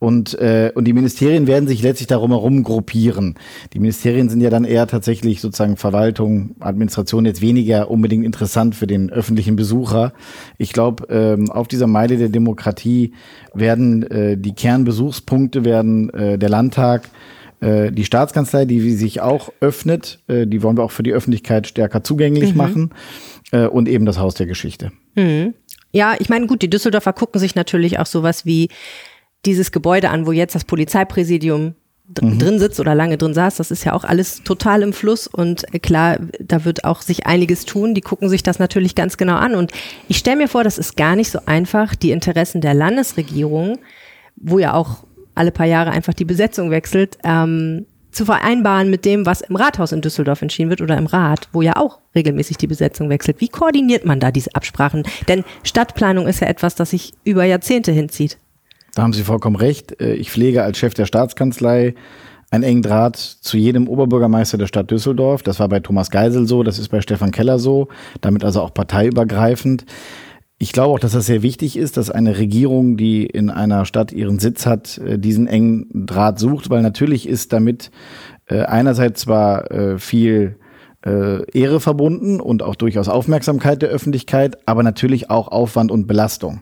Und, äh, und die Ministerien werden sich letztlich darum herum gruppieren. Die Ministerien sind ja dann eher tatsächlich sozusagen Verwaltung, Administration jetzt weniger unbedingt interessant für den öffentlichen Besucher. Ich glaube, ähm, auf dieser Meile der Demokratie werden äh, die Kernbesuchspunkte werden äh, der Landtag, äh, die Staatskanzlei, die sich auch öffnet, äh, die wollen wir auch für die Öffentlichkeit stärker zugänglich machen äh, und eben das Haus der Geschichte. Ja, ich meine, gut, die Düsseldorfer gucken sich natürlich auch sowas wie dieses Gebäude an, wo jetzt das Polizeipräsidium dr- drin sitzt oder lange drin saß. Das ist ja auch alles total im Fluss und äh, klar, da wird auch sich einiges tun. Die gucken sich das natürlich ganz genau an. Und ich stelle mir vor, das ist gar nicht so einfach, die Interessen der Landesregierung, wo ja auch alle paar Jahre einfach die Besetzung wechselt, ähm, zu vereinbaren mit dem, was im Rathaus in Düsseldorf entschieden wird oder im Rat, wo ja auch regelmäßig die Besetzung wechselt. Wie koordiniert man da diese Absprachen? Denn Stadtplanung ist ja etwas, das sich über Jahrzehnte hinzieht. Da haben Sie vollkommen recht. Äh, Ich pflege als Chef der Staatskanzlei einen engen Draht zu jedem Oberbürgermeister der Stadt Düsseldorf. Das war bei Thomas Geisel so, das ist bei Stefan Keller so, damit also auch parteiübergreifend. Ich glaube auch, dass das sehr wichtig ist, dass eine Regierung, die in einer Stadt ihren Sitz hat, äh, diesen engen Draht sucht, weil natürlich ist damit äh, einerseits zwar viel äh, Ehre verbunden und auch durchaus Aufmerksamkeit der Öffentlichkeit, aber natürlich auch Aufwand und Belastung.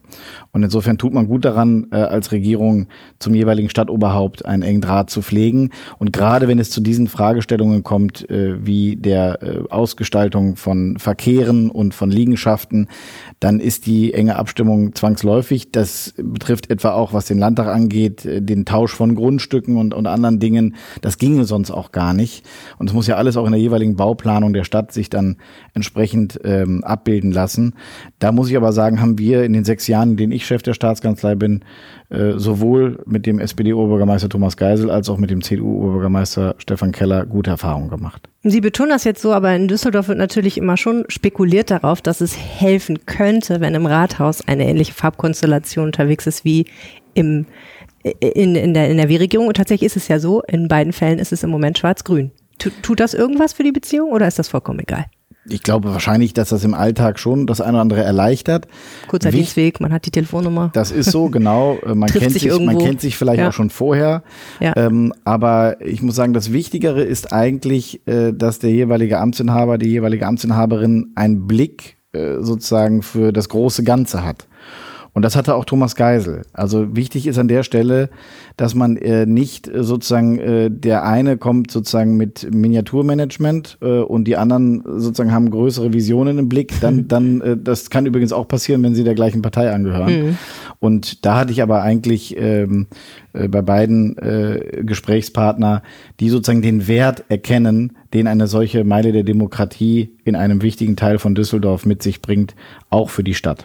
Und insofern tut man gut daran, äh, als Regierung zum jeweiligen Stadtoberhaupt einen engen Draht zu pflegen. Und gerade wenn es zu diesen Fragestellungen kommt, äh, wie der äh, Ausgestaltung von Verkehren und von Liegenschaften, dann ist die enge Abstimmung zwangsläufig. Das betrifft etwa auch, was den Landtag angeht, äh, den Tausch von Grundstücken und, und anderen Dingen. Das ginge sonst auch gar nicht. Und es muss ja alles auch in der jeweiligen Bauplanung der Stadt sich dann entsprechend ähm, abbilden lassen. Da muss ich aber sagen, haben wir in den sechs Jahren, in denen ich Chef der Staatskanzlei bin, äh, sowohl mit dem SPD-Oberbürgermeister Thomas Geisel als auch mit dem CDU-Oberbürgermeister Stefan Keller gute Erfahrungen gemacht. Sie betonen das jetzt so, aber in Düsseldorf wird natürlich immer schon spekuliert darauf, dass es helfen könnte, wenn im Rathaus eine ähnliche Farbkonstellation unterwegs ist wie im, in, in der NRW-Regierung. Und tatsächlich ist es ja so, in beiden Fällen ist es im Moment schwarz-grün. Tut, das irgendwas für die Beziehung oder ist das vollkommen egal? Ich glaube wahrscheinlich, dass das im Alltag schon das eine oder andere erleichtert. Kurzer Dienstweg, man hat die Telefonnummer. Das ist so, genau. Äh, Man kennt sich sich, man irgendwo. kennt sich vielleicht Ja. auch schon vorher. Ja. Ähm, aber ich muss sagen, das Wichtigere ist eigentlich, äh, dass der jeweilige Amtsinhaber, die jeweilige Amtsinhaberin einen Blick äh, sozusagen für das große Ganze hat. Und das hatte auch Thomas Geisel. Also wichtig ist an der Stelle, dass man äh, nicht äh, sozusagen, äh, der eine kommt sozusagen mit Miniaturmanagement äh, und die anderen sozusagen haben größere Visionen im Blick. Dann, dann, äh, das kann übrigens auch passieren, wenn sie der gleichen Partei angehören. Und da hatte ich aber eigentlich ähm, äh, bei beiden äh, Gesprächspartner, die sozusagen den Wert erkennen, den eine solche Meile der Demokratie in einem wichtigen Teil von Düsseldorf mit sich bringt, auch für die Stadt.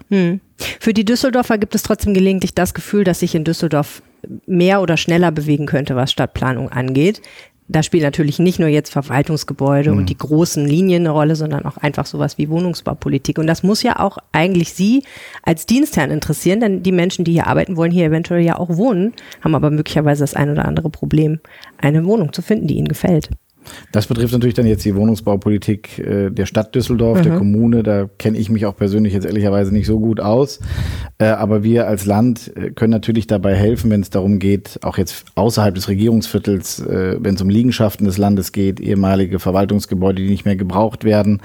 Für die Düsseldorfer gibt es trotzdem gelegentlich das Gefühl, dass sich in Düsseldorf mehr oder schneller bewegen könnte, was Stadtplanung angeht. Da spielt natürlich nicht nur jetzt Verwaltungsgebäude und die großen Linien eine Rolle, sondern auch einfach sowas wie Wohnungsbaupolitik. Und das muss ja auch eigentlich Sie als Dienstherrn interessieren, denn die Menschen, die hier arbeiten, wollen hier eventuell ja auch wohnen, haben aber möglicherweise das ein oder andere Problem, eine Wohnung zu finden, die ihnen gefällt. Das betrifft natürlich dann jetzt die Wohnungsbaupolitik äh, der Stadt Düsseldorf, der Kommune. Da kenne ich mich auch persönlich jetzt ehrlicherweise nicht so gut aus. Äh, aber wir als Land äh, können natürlich dabei helfen, wenn es darum geht, auch jetzt außerhalb des Regierungsviertels, äh, wenn es um Liegenschaften des Landes geht, ehemalige Verwaltungsgebäude, die nicht mehr gebraucht werden.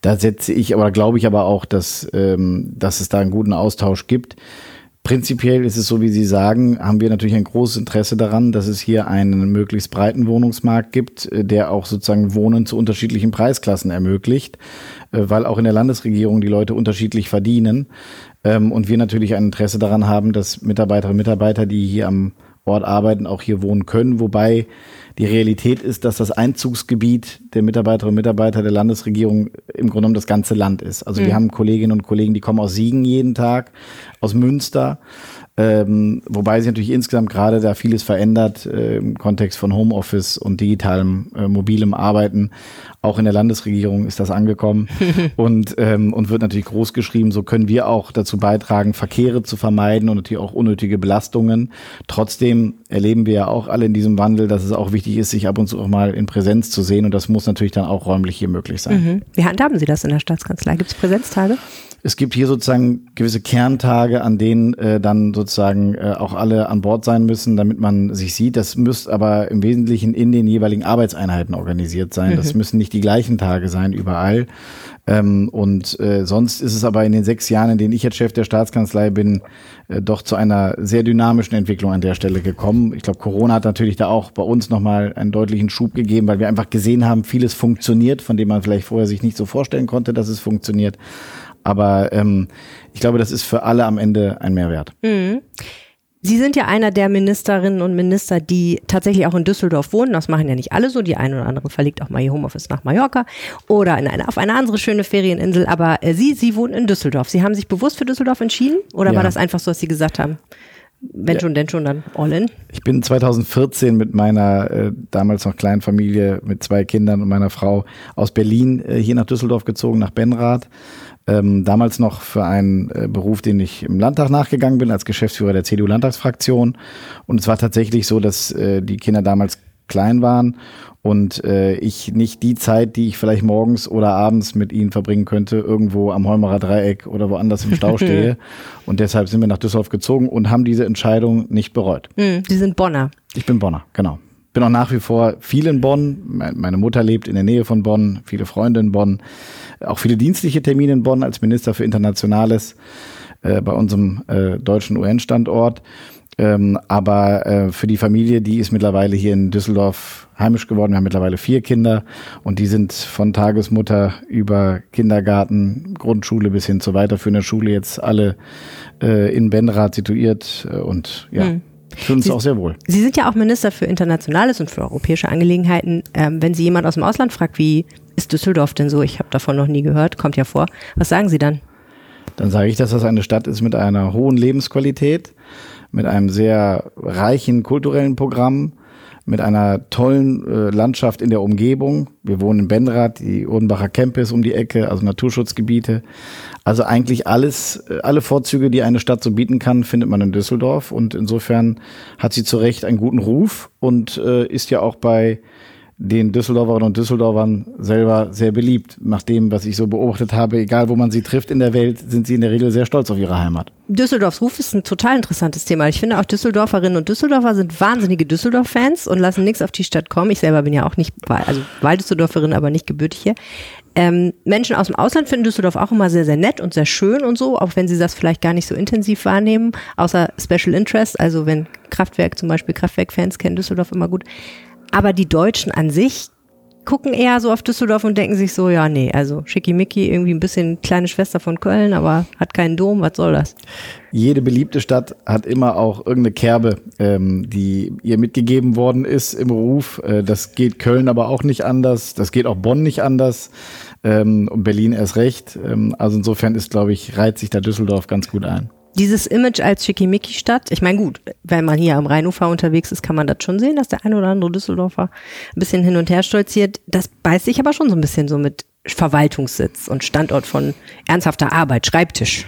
Da setze ich, aber glaube ich aber auch, dass, ähm, dass es da einen guten Austausch gibt. Prinzipiell ist es so, wie Sie sagen, haben wir natürlich ein großes Interesse daran, dass es hier einen möglichst breiten Wohnungsmarkt gibt, äh, der auch sozusagen Wohnen zu unterschiedlichen Preisklassen ermöglicht, äh, weil auch in der Landesregierung die Leute unterschiedlich verdienen. Ähm, Und wir natürlich ein Interesse daran haben, dass Mitarbeiterinnen und Mitarbeiter, die hier am Ort arbeiten, auch hier wohnen können. Wobei die Realität ist, dass das Einzugsgebiet der Mitarbeiterinnen und Mitarbeiter der Landesregierung im Grunde genommen das ganze Land ist. Also wir haben Kolleginnen und Kollegen, die kommen aus Siegen jeden Tag, aus Münster. Ähm, wobei sich natürlich insgesamt gerade da vieles verändert äh, im Kontext von Homeoffice und digitalem, äh, mobilem Arbeiten. Auch in der Landesregierung ist das angekommen und, ähm, und wird natürlich groß geschrieben. So können wir auch dazu beitragen, Verkehre zu vermeiden und natürlich auch unnötige Belastungen. Trotzdem erleben wir ja auch alle in diesem Wandel, dass es auch wichtig ist, sich ab und zu auch mal in Präsenz zu sehen. Und das muss natürlich dann auch räumlich hier möglich sein. Mhm. Wie handhaben Sie das in der Staatskanzlei? Gibt es Präsenztage? Es gibt hier sozusagen gewisse Kerntage, an denen äh, dann sozusagen äh, auch alle an Bord sein müssen, damit man sich sieht. Das müsste aber im Wesentlichen in den jeweiligen Arbeitseinheiten organisiert sein. Das müssen nicht die gleichen Tage sein überall. Ähm, und äh, sonst ist es aber in den sechs Jahren, in denen ich jetzt Chef der Staatskanzlei bin, äh, doch zu einer sehr dynamischen Entwicklung an der Stelle gekommen. Ich glaube, Corona hat natürlich da auch bei uns nochmal einen deutlichen Schub gegeben, weil wir einfach gesehen haben, vieles funktioniert, von dem man vielleicht vorher sich nicht so vorstellen konnte, dass es funktioniert. Aber ähm, ich glaube, das ist für alle am Ende ein Mehrwert. Sie sind ja einer der Ministerinnen und Minister, die tatsächlich auch in Düsseldorf wohnen. Das machen ja nicht alle so. Die eine oder andere verlegt auch mal ihr Homeoffice nach Mallorca oder in eine, auf eine andere schöne Ferieninsel. Aber äh, Sie, Sie wohnen in Düsseldorf. Sie haben sich bewusst für Düsseldorf entschieden? Oder Ja. war das einfach so, dass Sie gesagt haben, wenn schon, denn schon, dann all in? Ich bin 2014 mit meiner äh, damals noch kleinen Familie mit zwei Kindern und meiner Frau aus Berlin äh, hier nach Düsseldorf gezogen, nach Benrath. Ähm, damals noch für einen äh, Beruf, den ich im Landtag nachgegangen bin, als Geschäftsführer der CDU-Landtagsfraktion. Und es war tatsächlich so, dass äh, die Kinder damals klein waren und äh, ich nicht die Zeit, die ich vielleicht morgens oder abends mit ihnen verbringen könnte, irgendwo am Holmerer Dreieck oder woanders im Stau stehe. Und deshalb sind wir nach Düsseldorf gezogen und haben diese Entscheidung nicht bereut. Hm, Sie sind Bonner. Ich bin Bonner, genau. Bin auch nach wie vor viel in Bonn. Meine Mutter lebt in der Nähe von Bonn, viele Freunde in Bonn, auch viele dienstliche Termine in Bonn als Minister für Internationales äh, bei unserem äh, deutschen UN-Standort. Ähm, aber äh, für die Familie, die ist mittlerweile hier in Düsseldorf heimisch geworden. Wir haben mittlerweile vier Kinder und die sind von Tagesmutter über Kindergarten, Grundschule bis hin zur weiterführenden Schule jetzt alle äh, in Benrath situiert äh, und ja. Hm. Fühlen uns Sie, auch sehr wohl. Sie sind ja auch Minister für Internationales und für europäische Angelegenheiten. Ähm, wenn Sie jemand aus dem Ausland fragt, wie ist Düsseldorf denn so? Ich habe davon noch nie gehört, kommt ja vor. Was sagen Sie dann? Dann sage ich, dass das eine Stadt ist mit einer hohen Lebensqualität, mit einem sehr reichen kulturellen Programm, mit einer tollen äh, Landschaft in der Umgebung. Wir wohnen in Benrath, die Odenbacher Campus um die Ecke, also Naturschutzgebiete. Also eigentlich alles, äh, alle Vorzüge, die eine Stadt so bieten kann, findet man in Düsseldorf. Und insofern hat sie zu Recht einen guten Ruf und äh, ist ja auch bei den Düsseldorferinnen und Düsseldorfern selber sehr beliebt. Nach dem, was ich so beobachtet habe, egal wo man sie trifft in der Welt, sind sie in der Regel sehr stolz auf ihre Heimat. Düsseldorfs Ruf ist ein total interessantes Thema. Ich finde auch Düsseldorferinnen und Düsseldorfer sind wahnsinnige Düsseldorf-Fans und lassen nichts auf die Stadt kommen. Ich selber bin ja auch nicht, also Waldüsseldorferin, aber nicht gebürtig hier. Ähm, Menschen aus dem Ausland finden Düsseldorf auch immer sehr, sehr nett und sehr schön und so, auch wenn sie das vielleicht gar nicht so intensiv wahrnehmen, außer Special Interest, also wenn Kraftwerk zum Beispiel, Kraftwerk-Fans kennen Düsseldorf immer gut. Aber die Deutschen an sich gucken eher so auf Düsseldorf und denken sich so, ja, nee, also Schickimicki, irgendwie ein bisschen kleine Schwester von Köln, aber hat keinen Dom, was soll das? Jede beliebte Stadt hat immer auch irgendeine Kerbe, ähm, die ihr mitgegeben worden ist im Ruf. Äh, das geht Köln aber auch nicht anders, das geht auch Bonn nicht anders ähm, und Berlin erst recht. Ähm, also insofern ist, glaube ich, reiht sich da Düsseldorf ganz gut ein dieses Image als Schickimicki-Stadt, ich meine gut, wenn man hier am Rheinufer unterwegs ist, kann man das schon sehen, dass der eine oder andere Düsseldorfer ein bisschen hin und her stolziert. Das beißt sich aber schon so ein bisschen so mit Verwaltungssitz und Standort von ernsthafter Arbeit, Schreibtisch.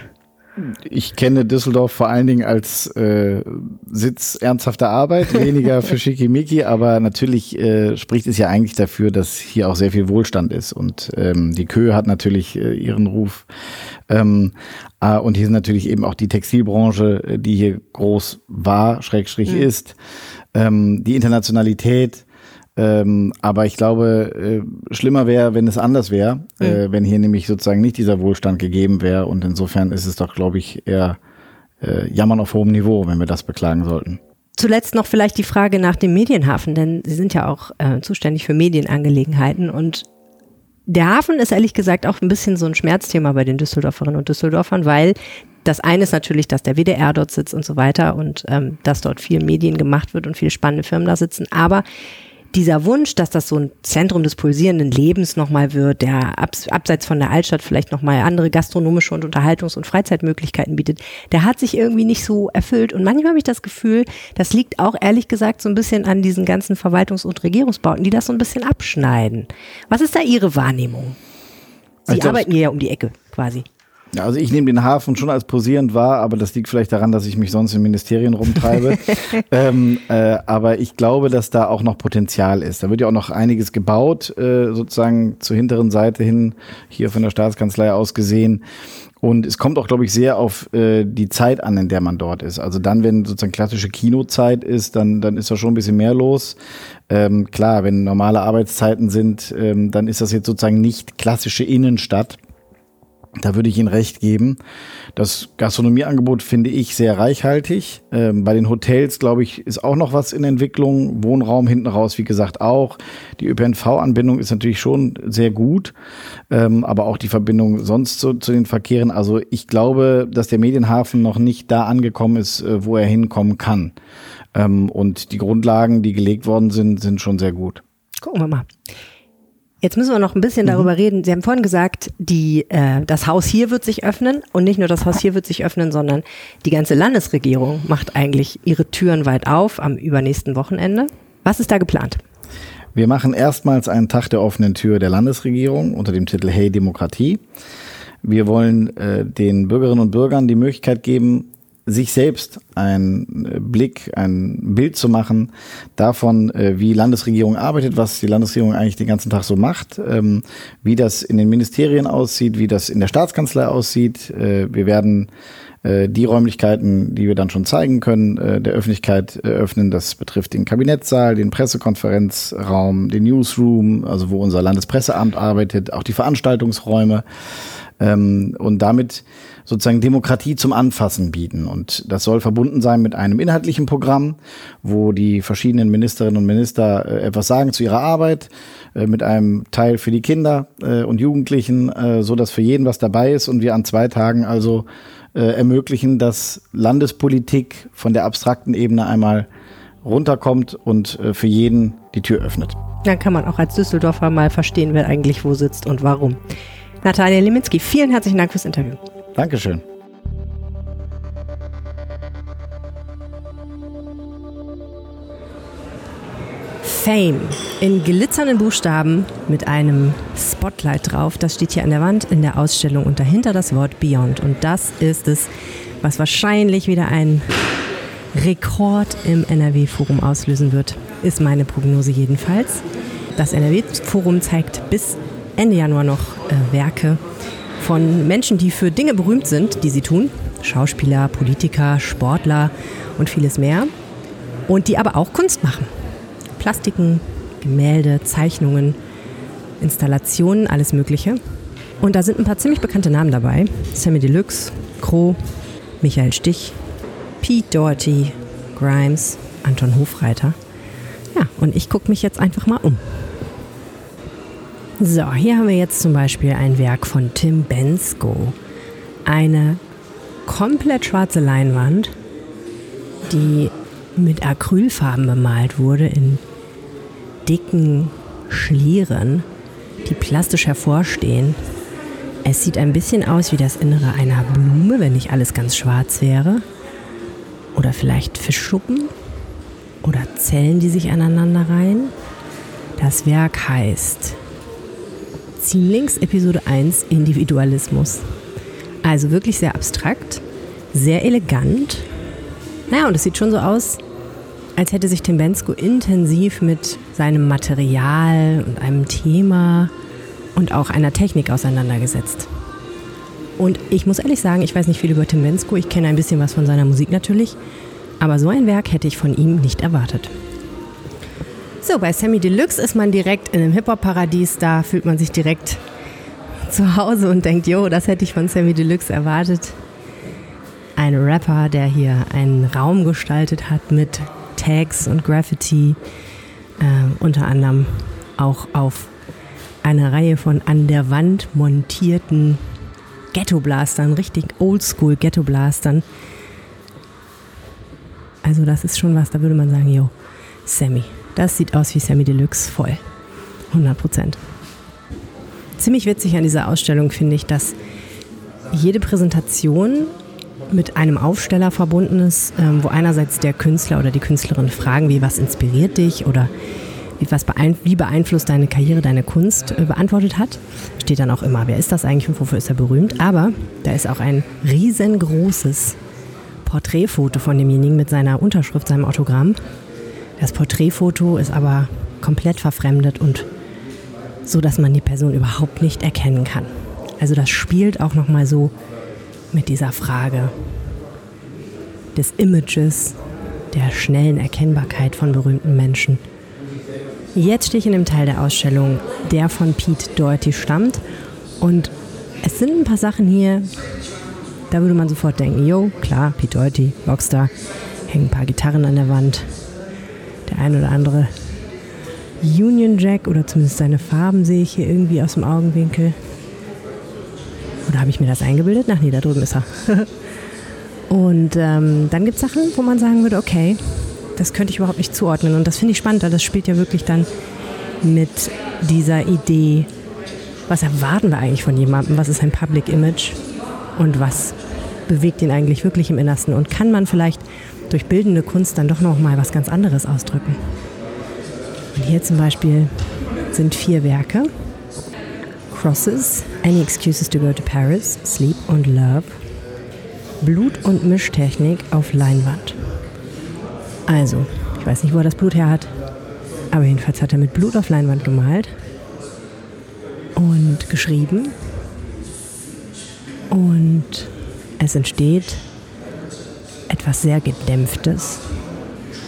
Ich kenne Düsseldorf vor allen Dingen als äh, Sitz ernsthafter Arbeit, weniger für Schickimicki, aber natürlich äh, spricht es ja eigentlich dafür, dass hier auch sehr viel Wohlstand ist und ähm, die Köhe hat natürlich äh, ihren Ruf. Ähm, äh, und hier sind natürlich eben auch die Textilbranche, äh, die hier groß war, Schrägstrich mhm. ist, ähm, die Internationalität, ähm, aber ich glaube, äh, schlimmer wäre, wenn es anders wäre, mhm. äh, wenn hier nämlich sozusagen nicht dieser Wohlstand gegeben wäre. Und insofern ist es doch, glaube ich, eher äh, Jammern auf hohem Niveau, wenn wir das beklagen sollten. Zuletzt noch vielleicht die Frage nach dem Medienhafen, denn Sie sind ja auch äh, zuständig für Medienangelegenheiten und der Hafen ist ehrlich gesagt auch ein bisschen so ein Schmerzthema bei den Düsseldorferinnen und Düsseldorfern, weil das eine ist natürlich, dass der WDR dort sitzt und so weiter und ähm, dass dort viel Medien gemacht wird und viele spannende Firmen da sitzen. Aber dieser Wunsch, dass das so ein Zentrum des pulsierenden Lebens nochmal wird, der abseits von der Altstadt vielleicht nochmal andere gastronomische und Unterhaltungs- und Freizeitmöglichkeiten bietet, der hat sich irgendwie nicht so erfüllt. Und manchmal habe ich das Gefühl, das liegt auch ehrlich gesagt so ein bisschen an diesen ganzen Verwaltungs- und Regierungsbauten, die das so ein bisschen abschneiden. Was ist da Ihre Wahrnehmung? Sie glaub, arbeiten hier ja um die Ecke quasi. Ja, also ich nehme den Hafen schon als posierend wahr, aber das liegt vielleicht daran, dass ich mich sonst in Ministerien rumtreibe. ähm, äh, aber ich glaube, dass da auch noch Potenzial ist. Da wird ja auch noch einiges gebaut, äh, sozusagen zur hinteren Seite hin, hier von der Staatskanzlei aus gesehen. Und es kommt auch, glaube ich, sehr auf äh, die Zeit an, in der man dort ist. Also dann, wenn sozusagen klassische Kinozeit ist, dann, dann ist da schon ein bisschen mehr los. Ähm, klar, wenn normale Arbeitszeiten sind, ähm, dann ist das jetzt sozusagen nicht klassische Innenstadt. Da würde ich Ihnen recht geben. Das Gastronomieangebot finde ich sehr reichhaltig. Ähm, bei den Hotels, glaube ich, ist auch noch was in Entwicklung. Wohnraum hinten raus, wie gesagt, auch. Die ÖPNV-Anbindung ist natürlich schon sehr gut, ähm, aber auch die Verbindung sonst zu, zu, den Verkehren. Also ich glaube, dass der Medienhafen noch nicht da angekommen ist, äh, wo er hinkommen kann. Ähm, und die Grundlagen, die gelegt worden sind, sind schon sehr gut. Gucken wir mal. Jetzt müssen wir noch ein bisschen mhm. darüber reden. Sie haben vorhin gesagt, die, äh, das Haus hier wird sich öffnen und nicht nur das Haus hier wird sich öffnen, sondern die ganze Landesregierung macht eigentlich ihre Türen weit auf am übernächsten Wochenende. Was ist da geplant? Wir machen erstmals einen Tag der offenen Tür der Landesregierung unter dem Titel Hey Demokratie. Wir wollen äh, den Bürgerinnen und Bürgern die Möglichkeit geben, sich selbst einen äh, Blick, ein Bild zu machen davon, äh, wie Landesregierung arbeitet, was die Landesregierung eigentlich den ganzen Tag so macht, ähm, wie das in den Ministerien aussieht, wie das in der Staatskanzlei aussieht. Äh, wir werden die Räumlichkeiten, die wir dann schon zeigen können, der Öffentlichkeit eröffnen. Das betrifft den Kabinettssaal, den Pressekonferenzraum, den Newsroom, also wo unser Landespresseamt arbeitet, auch die Veranstaltungsräume ähm, und damit sozusagen Demokratie zum Anfassen bieten. Und das soll verbunden sein mit einem inhaltlichen Programm, wo die verschiedenen Ministerinnen und Minister äh, etwas sagen zu ihrer Arbeit, äh, mit einem Teil für die Kinder äh, und Jugendlichen, äh, so dass für jeden was dabei ist und wir an zwei Tagen also äh, ermöglichen, dass Landespolitik von der abstrakten Ebene einmal runterkommt und äh, für jeden die Tür öffnet. Dann kann man auch als Düsseldorfer mal verstehen, wer eigentlich wo sitzt und warum. Natalia Leminski, vielen herzlichen Dank fürs Interview. Dankeschön. Fame in glitzernden Buchstaben mit einem Spotlight drauf. Das steht hier an der Wand in der Ausstellung und dahinter das Wort Beyond. Und das ist es, was wahrscheinlich wieder ein Rekord im NRW-Forum auslösen wird, ist meine Prognose jedenfalls. Das NRW-Forum zeigt bis Ende Januar noch äh, Werke von Menschen, die für Dinge berühmt sind, die sie tun. Schauspieler, Politiker, Sportler und vieles mehr. Und die aber auch Kunst machen. Plastiken, Gemälde, Zeichnungen, Installationen, alles Mögliche. Und da sind ein paar ziemlich bekannte Namen dabei. Sammy Deluxe, Crow, Michael Stich, Pete Doherty, Grimes, Anton Hofreiter. Ja, und ich gucke mich jetzt einfach mal um. So, hier haben wir jetzt zum Beispiel ein Werk von Tim Bensko. Eine komplett schwarze Leinwand, die mit Acrylfarben bemalt wurde in dicken Schlieren, die plastisch hervorstehen. Es sieht ein bisschen aus wie das Innere einer Blume, wenn nicht alles ganz schwarz wäre. Oder vielleicht Fischschuppen oder Zellen, die sich aneinander reihen. Das Werk heißt Ziehen Episode 1 Individualismus. Also wirklich sehr abstrakt, sehr elegant. Naja, und es sieht schon so aus, als hätte sich Tim Bensko intensiv mit seinem Material und einem Thema und auch einer Technik auseinandergesetzt. Und ich muss ehrlich sagen, ich weiß nicht viel über Tim Bensko, ich kenne ein bisschen was von seiner Musik natürlich, aber so ein Werk hätte ich von ihm nicht erwartet. So, bei Sammy Deluxe ist man direkt in einem Hip-Hop-Paradies, da fühlt man sich direkt zu Hause und denkt, jo, das hätte ich von Sammy Deluxe erwartet. Ein Rapper, der hier einen Raum gestaltet hat mit Tags und Graffiti, äh, unter anderem auch auf einer Reihe von an der Wand montierten Ghetto-Blastern, richtig oldschool Ghetto-Blastern. Also das ist schon was, da würde man sagen, jo, Sammy. Das sieht aus wie Sammy Deluxe voll. 100 Prozent. Ziemlich witzig an dieser Ausstellung finde ich, dass jede Präsentation mit einem Aufsteller verbunden ist, ähm, wo einerseits der Künstler oder die Künstlerin fragen, wie was inspiriert dich oder wie, beeinflusst deine Karriere, deine Kunst äh, beantwortet hat. Steht dann auch immer, wer ist das eigentlich und wofür ist er berühmt. Aber da ist auch ein riesengroßes Porträtfoto von demjenigen mit seiner Unterschrift, seinem Autogramm. Das Porträtfoto ist aber komplett verfremdet und so, dass man die Person überhaupt nicht erkennen kann. Also das spielt auch noch mal so mit dieser Frage des Images, der schnellen Erkennbarkeit von berühmten Menschen. Jetzt stehe ich in dem Teil der Ausstellung, der von Pete Doherty stammt. Und es sind ein paar Sachen hier, da würde man sofort denken, jo, klar, Pete Doherty, Rockstar, hängen ein paar Gitarren an der Wand. Der ein oder andere Union Jack oder zumindest seine Farben sehe ich hier irgendwie aus dem Augenwinkel. Oder habe ich mir das eingebildet? Ach nee, da drüben ist er. und ähm, dann gibt es Sachen, wo man sagen würde, okay, das könnte ich überhaupt nicht zuordnen. Und das finde ich spannend, weil das spielt ja wirklich dann mit dieser Idee, was erwarten wir eigentlich von jemandem? Was ist ein Public Image? Und was bewegt ihn eigentlich wirklich im Innersten? Und kann man vielleicht durch bildende Kunst dann doch noch mal was ganz anderes ausdrücken? Und hier zum Beispiel sind vier Werke. Crosses, Any Excuses to Go to Paris, Sleep und Love, Blut- und Mischtechnik auf Leinwand. Also, ich weiß nicht, wo er das Blut her hat, aber jedenfalls hat er mit Blut auf Leinwand gemalt und geschrieben. Und es entsteht etwas sehr Gedämpftes.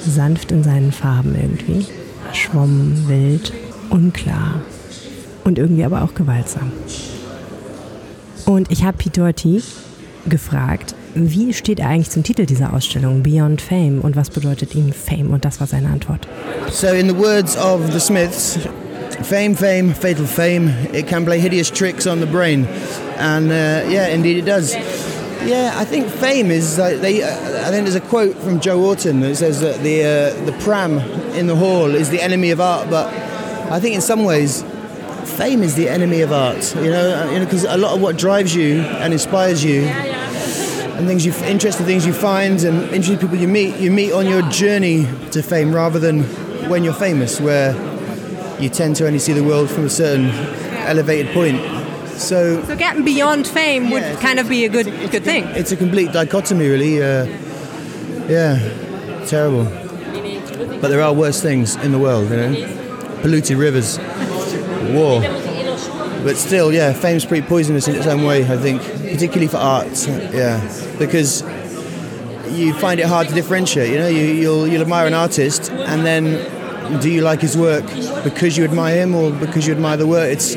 Sanft in seinen Farben irgendwie. Schwamm, wild, unklar. Und irgendwie aber auch gewaltsam. Und ich habe Doherty gefragt, wie steht er eigentlich zum Titel dieser Ausstellung, Beyond Fame, und was bedeutet ihm Fame? Und das war seine Antwort. So, in the words of the Smiths, fame, fame, fatal fame, it can play hideous tricks on the brain. And uh, yeah, indeed it does. Yeah, I think fame is like they. Uh, I think there's a quote from Joe Orton that says that the uh, the pram in the hall is the enemy of art, but I think in some ways, fame is the enemy of art. You know, because a lot of what drives you and inspires you, and things you interesting things you find and interesting people you meet, you meet on your journey to fame rather than when you're famous, where you tend to only see the world from a certain elevated point. So, So getting beyond fame would Yeah, it's- kind of be a good it's a- good thing. It's a complete dichotomy, really. Uh, yeah, terrible. But there are worse things in the world, you know. Polluted rivers, war. But still, yeah, fame's pretty poisonous in its own way, I think, particularly for art. Yeah, because you find it hard to differentiate. You know, you, you'll you'll admire an artist, and then do you like his work because you admire him or because you admire the work? It's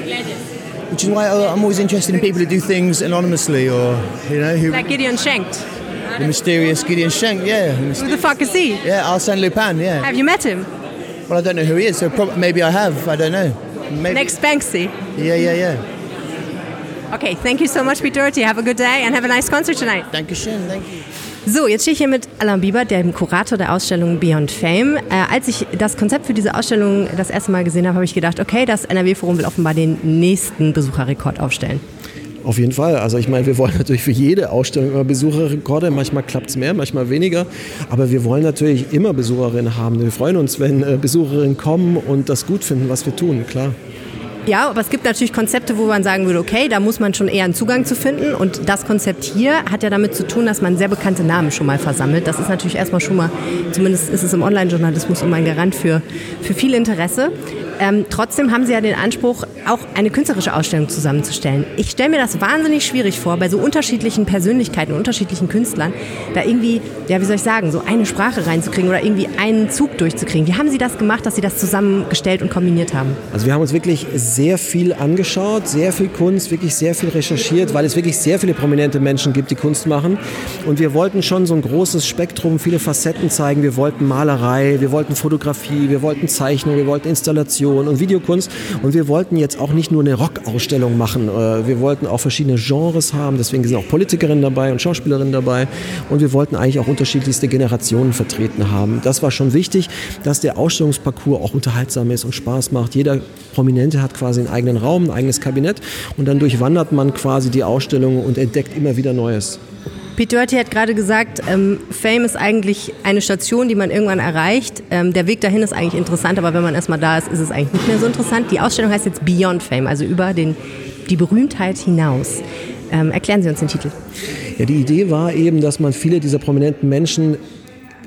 which is why uh, I'm always interested in people who do things anonymously, or you know, who Like Gideon Schenkt. the mysterious Gideon Schenk, yeah, Who the fuck is he? yeah, Arsène Lupin, yeah. Have you met him? Well, I don't know who he is, so prob- maybe I have. I don't know. Maybe. Next Banksy. Yeah, yeah, yeah. Okay, thank you so much, Pete Doherty. Have a good day and have a nice concert tonight. Dankeschön, thank you. So, jetzt stehe ich hier mit Alain Bieber, dem Kurator der Ausstellung Beyond Fame. Äh, als ich das Konzept für diese Ausstellung das erste Mal gesehen habe, habe ich gedacht, okay, das NRW-Forum will offenbar den nächsten Besucherrekord aufstellen. Auf jeden Fall. Also ich meine, wir wollen natürlich für jede Ausstellung immer Besucherrekorde. Manchmal klappt es mehr, manchmal weniger. Aber wir wollen natürlich immer Besucherinnen haben. Wir freuen uns, wenn äh, Besucherinnen kommen und das gut finden, was wir tun, klar. Ja, aber es gibt natürlich Konzepte, wo man sagen würde, okay, da muss man schon eher einen Zugang zu finden. Und das Konzept hier hat ja damit zu tun, dass man sehr bekannte Namen schon mal versammelt. Das ist natürlich erstmal schon mal, zumindest ist es im Online-Journalismus immer ein Garant für, für viel Interesse. Ähm, trotzdem haben Sie ja den Anspruch, auch eine künstlerische Ausstellung zusammenzustellen. Ich stelle mir das wahnsinnig schwierig vor, bei so unterschiedlichen Persönlichkeiten, unterschiedlichen Künstlern, da irgendwie, ja, wie soll ich sagen, so eine Sprache reinzukriegen oder irgendwie einen Zug durchzukriegen. Wie haben Sie das gemacht, dass Sie das zusammengestellt und kombiniert haben? Also wir haben uns wirklich sehr viel angeschaut, sehr viel Kunst, wirklich sehr viel recherchiert, weil es wirklich sehr viele prominente Menschen gibt, die Kunst machen. Und wir wollten schon so ein großes Spektrum, viele Facetten zeigen. Wir wollten Malerei, wir wollten Fotografie, wir wollten Zeichnung, wir wollten Installation und Videokunst. Und wir wollten jetzt auch nicht nur eine Rockausstellung machen. Äh, Wir wollten auch verschiedene Genres haben. Deswegen sind auch Politikerinnen dabei und Schauspielerinnen dabei. Und wir wollten eigentlich auch unterschiedlichste Generationen vertreten haben. Das war schon wichtig, dass der Ausstellungsparcours auch unterhaltsam ist und Spaß macht. Jeder Prominente hat quasi einen eigenen Raum, ein eigenes Kabinett. Und dann durchwandert man quasi die Ausstellung und entdeckt immer wieder Neues. Pete Doherty hat gerade gesagt, ähm, Fame ist eigentlich eine Station, die man irgendwann erreicht. Ähm, der Weg dahin ist eigentlich interessant, aber wenn man erstmal da ist, ist es eigentlich nicht mehr so interessant. Die Ausstellung heißt jetzt Beyond Fame, also über den, die Berühmtheit hinaus. Ähm, erklären Sie uns den Titel. Ja, die Idee war eben, dass man viele dieser prominenten Menschen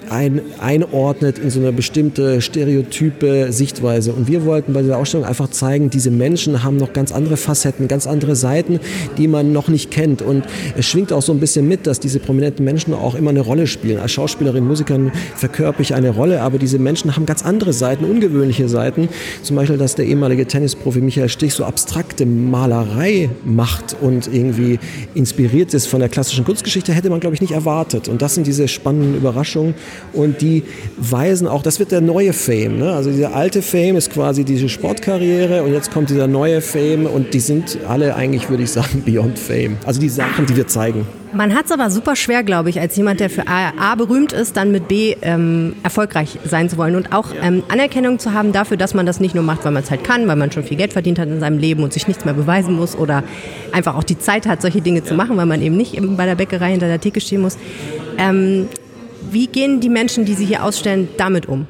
ein, einordnet in so eine bestimmte stereotype Sichtweise. Und wir wollten bei dieser Ausstellung einfach zeigen, diese Menschen haben noch ganz andere Facetten, ganz andere Seiten, die man noch nicht kennt. Und es schwingt auch so ein bisschen mit, dass diese prominenten Menschen auch immer eine Rolle spielen. Als Schauspielerin, Musikerin verkörper ich eine Rolle, aber diese Menschen haben ganz andere Seiten, ungewöhnliche Seiten. Zum Beispiel, dass der ehemalige Tennisprofi Michael Stich so abstrakte Malerei macht und irgendwie inspiriert ist von der klassischen Kunstgeschichte, hätte man, glaube ich, nicht erwartet. Und das sind diese spannenden Überraschungen und die weisen auch, das wird der neue Fame. Ne? Also dieser alte Fame ist quasi diese Sportkarriere und jetzt kommt dieser neue Fame und die sind alle eigentlich, würde ich sagen, beyond Fame. Also die Sachen, die wir zeigen. Man hat es aber super schwer, glaube ich, als jemand, der für A, A berühmt ist, dann mit B ähm, erfolgreich sein zu wollen und auch ähm, Anerkennung zu haben dafür, dass man das nicht nur macht, weil man es halt kann, weil man schon viel Geld verdient hat in seinem Leben und sich nichts mehr beweisen muss oder einfach auch die Zeit hat, solche Dinge zu machen, weil man eben nicht eben bei der Bäckerei hinter der Theke stehen muss. Ähm, wie gehen die Menschen, die Sie hier ausstellen, damit um?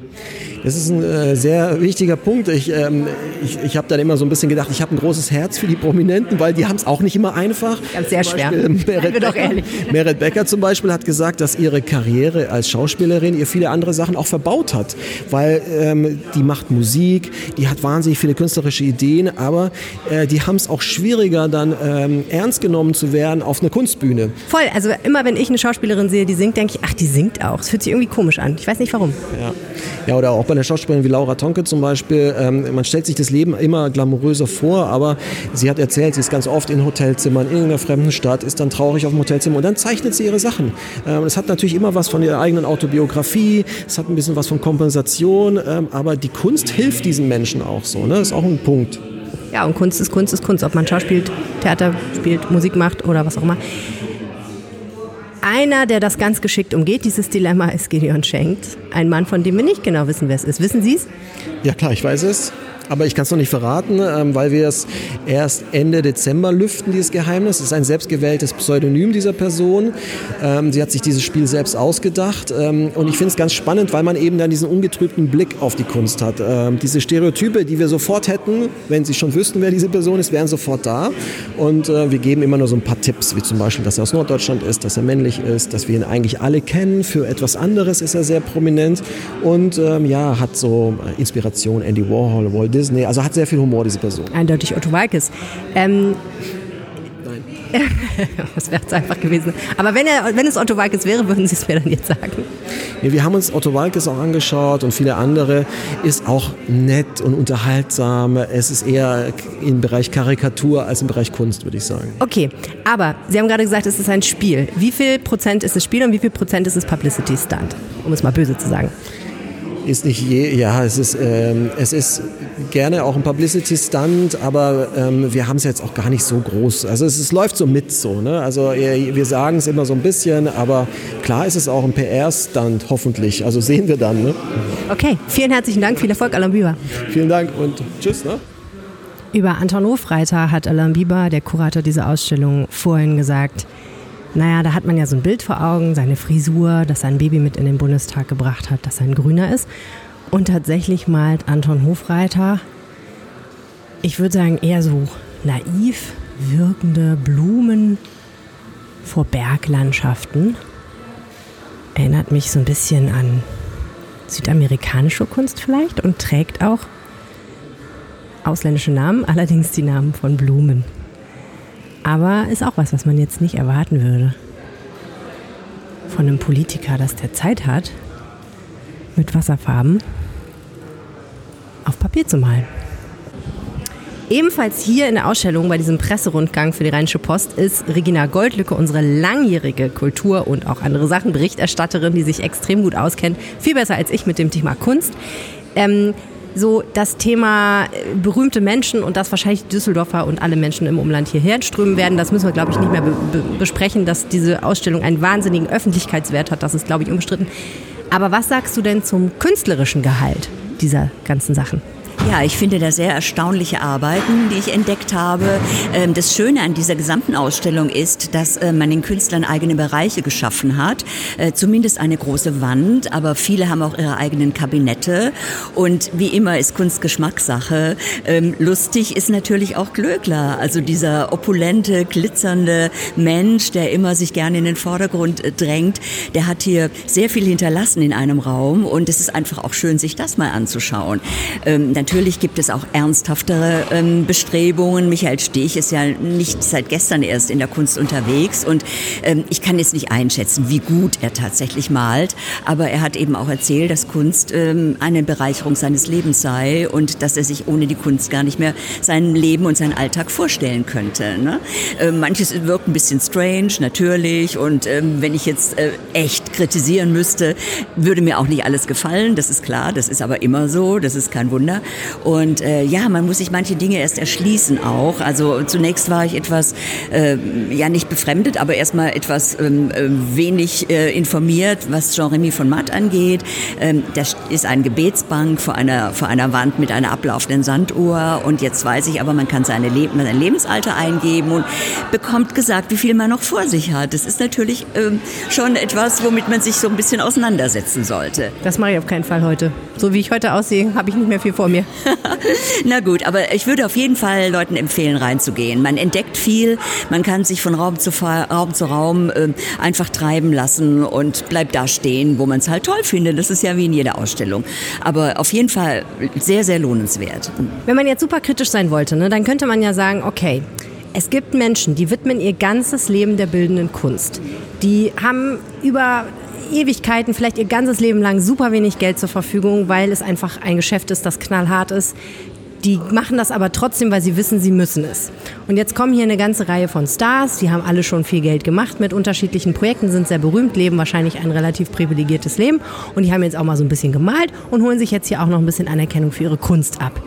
Das ist ein äh, sehr wichtiger Punkt. Ich, ähm, ich, ich habe dann immer so ein bisschen gedacht, ich habe ein großes Herz für die Prominenten, weil die haben es auch nicht immer einfach. Ganz sehr schwer. Meret wir doch Becker, ehrlich. Meret Becker zum Beispiel hat gesagt, dass ihre Karriere als Schauspielerin ihr viele andere Sachen auch verbaut hat, weil ähm, die macht Musik, die hat wahnsinnig viele künstlerische Ideen, aber äh, die haben es auch schwieriger, dann ähm, ernst genommen zu werden auf einer Kunstbühne. Voll, also immer wenn ich eine Schauspielerin sehe, die singt, denke ich, ach, die singt auch. Es fühlt sich irgendwie komisch an. Ich weiß nicht warum. Ja. ja, oder auch bei einer Schauspielerin wie Laura Tonke zum Beispiel. Ähm, man stellt sich das Leben immer glamouröser vor, aber sie hat erzählt, sie ist ganz oft in Hotelzimmern in irgendeiner fremden Stadt, ist dann traurig auf dem Hotelzimmer und dann zeichnet sie ihre Sachen. Ähm, es hat natürlich immer was von ihrer eigenen Autobiografie, es hat ein bisschen was von Kompensation, ähm, aber die Kunst hilft diesen Menschen auch so. Ne? Das ist auch ein Punkt. Ja, und Kunst ist Kunst ist Kunst, ob man Schauspielt, Theater spielt, Musik macht oder was auch immer. Einer, der das ganz geschickt umgeht, dieses Dilemma, ist Gideon Schenkt. Ein Mann, von dem wir nicht genau wissen, wer es ist. Wissen Sie es? Ja klar, ich weiß es. Aber ich kann es noch nicht verraten, ähm, weil wir es erst Ende Dezember lüften, dieses Geheimnis. Es ist ein selbstgewähltes Pseudonym dieser Person. Ähm, sie hat sich dieses Spiel selbst ausgedacht. Ähm, und ich finde es ganz spannend, weil man eben dann diesen ungetrübten Blick auf die Kunst hat. Diese Stereotype, die wir sofort hätten, wenn Sie schon wüssten, wer diese Person ist, wären sofort da. Und äh, wir geben immer nur so ein paar Tipps, wie zum Beispiel, dass er aus Norddeutschland ist, dass er männlich ist, dass wir ihn eigentlich alle kennen. Für etwas anderes ist er sehr prominent. Und ähm, ja, hat so äh, Inspiration, Andy Warhol, Walt Disney. Also hat sehr viel Humor, diese Person. Eindeutig Otto Walkes. Ähm, das wäre es einfach gewesen. Aber wenn, er, wenn es Otto Walkes wäre, würden Sie es mir dann jetzt sagen. Nee, wir haben uns Otto Walkes auch angeschaut und viele andere. Ist auch nett und unterhaltsam. Es ist eher im Bereich Karikatur als im Bereich Kunst, würde ich sagen. Okay, aber Sie haben gerade gesagt, es ist ein Spiel. Wie viel Prozent ist es Spiel und wie viel Prozent ist es Publicity Stunt? Um es mal böse zu sagen. Ist nicht je, ja, es ist, ähm, es ist gerne auch ein Publicity-Stunt, aber ähm, wir haben es jetzt auch gar nicht so groß. Also es, es läuft so mit so, ne? Also äh, wir sagen es immer so ein bisschen, aber klar ist es auch ein PR-Stunt, hoffentlich. Also sehen wir dann, ne? Okay, vielen herzlichen Dank, viel Erfolg, Alain Bieber. Vielen Dank und tschüss, ne? Über Anton Hofreiter hat Alain Bieber, der Kurator dieser Ausstellung, vorhin gesagt, naja, da hat man ja so ein Bild vor Augen, seine Frisur, dass sein Baby mit in den Bundestag gebracht hat, dass er ein Grüner ist. Und tatsächlich malt Anton Hofreiter, ich würde sagen, eher so naiv wirkende Blumen vor Berglandschaften. Erinnert mich so ein bisschen an südamerikanische Kunst vielleicht und trägt auch ausländische Namen, allerdings die Namen von Blumen. Aber ist auch was, was man jetzt nicht erwarten würde. Von einem Politiker, dass der Zeit hat, mit Wasserfarben auf Papier zu malen. Ebenfalls hier in der Ausstellung bei diesem Presserundgang für die Rheinische Post ist Regina Goldlücke, unsere langjährige Kultur- und auch andere Sachen Berichterstatterin, die sich extrem gut auskennt, viel besser als ich mit dem Thema Kunst. Ähm, so das Thema äh, berühmte Menschen und dass wahrscheinlich Düsseldorfer und alle Menschen im Umland hierher strömen werden, das müssen wir, glaube ich, nicht mehr be besprechen, dass diese Ausstellung einen wahnsinnigen Öffentlichkeitswert hat. Das ist, glaube ich, unbestritten. Aber was sagst du denn zum künstlerischen Gehalt dieser ganzen Sachen? Ja, ich finde da sehr erstaunliche Arbeiten, die ich entdeckt habe. Ähm, Das Schöne an dieser gesamten Ausstellung ist, dass äh, man den Künstlern eigene Bereiche geschaffen hat. Äh, Zumindest eine große Wand, aber viele haben auch ihre eigenen Kabinette. Und wie immer ist Kunst Geschmackssache. Ähm, Lustig ist natürlich auch Glöckler, also dieser opulente, glitzernde Mensch, der immer sich gerne in den Vordergrund äh, drängt. Der hat hier sehr viel hinterlassen in einem Raum und es ist einfach auch schön, sich das mal anzuschauen. Ähm, Natürlich gibt es auch ernsthaftere ähm, Bestrebungen. Michael Stich ist ja nicht seit gestern erst in der Kunst unterwegs und ähm, ich kann jetzt nicht einschätzen, wie gut er tatsächlich malt, aber er hat eben auch erzählt, dass Kunst ähm, eine Bereicherung seines Lebens sei und dass er sich ohne die Kunst gar nicht mehr sein Leben und seinen Alltag vorstellen könnte. Ne? Ähm, manches wirkt ein bisschen strange, natürlich und ähm, wenn ich jetzt äh, echt kritisieren müsste, würde mir auch nicht alles gefallen, das ist klar, das ist aber immer so, das ist kein Wunder. Und äh, ja, man muss sich manche Dinge erst erschließen auch. Also zunächst war ich etwas, äh, ja nicht befremdet, aber erstmal etwas ähm, äh, wenig äh, informiert, was Jean-Remy von Matt angeht. Ähm, das ist eine Gebetsbank vor einer, vor einer Wand mit einer ablaufenden Sanduhr. Und jetzt weiß ich aber, man kann seine Le sein Lebensalter eingeben und bekommt gesagt, wie viel man noch vor sich hat. Das ist natürlich ähm, schon etwas, womit man sich so ein bisschen auseinandersetzen sollte. Das mache ich auf keinen Fall heute. So wie ich heute aussehe, habe ich nicht mehr viel vor mir. Na gut, aber ich würde auf jeden Fall Leuten empfehlen, reinzugehen. Man entdeckt viel, man kann sich von Raum zu Raum, zu Raum äh, einfach treiben lassen und bleibt da stehen, wo man es halt toll findet. Das ist ja wie in jeder Ausstellung. Aber auf jeden Fall sehr, sehr lohnenswert. Wenn man jetzt super kritisch sein wollte, ne, dann könnte man ja sagen, okay, es gibt Menschen, die widmen ihr ganzes Leben der bildenden Kunst. Die haben über Ewigkeiten, vielleicht ihr ganzes Leben lang super wenig Geld zur Verfügung, weil es einfach ein Geschäft ist, das knallhart ist. Die machen das aber trotzdem, weil sie wissen, sie müssen es. Und jetzt kommen hier eine ganze Reihe von Stars, die haben alle schon viel Geld gemacht mit unterschiedlichen Projekten, sind sehr berühmt, leben wahrscheinlich ein relativ privilegiertes Leben und die haben jetzt auch mal so ein bisschen gemalt und holen sich jetzt hier auch noch ein bisschen Anerkennung für ihre Kunst ab.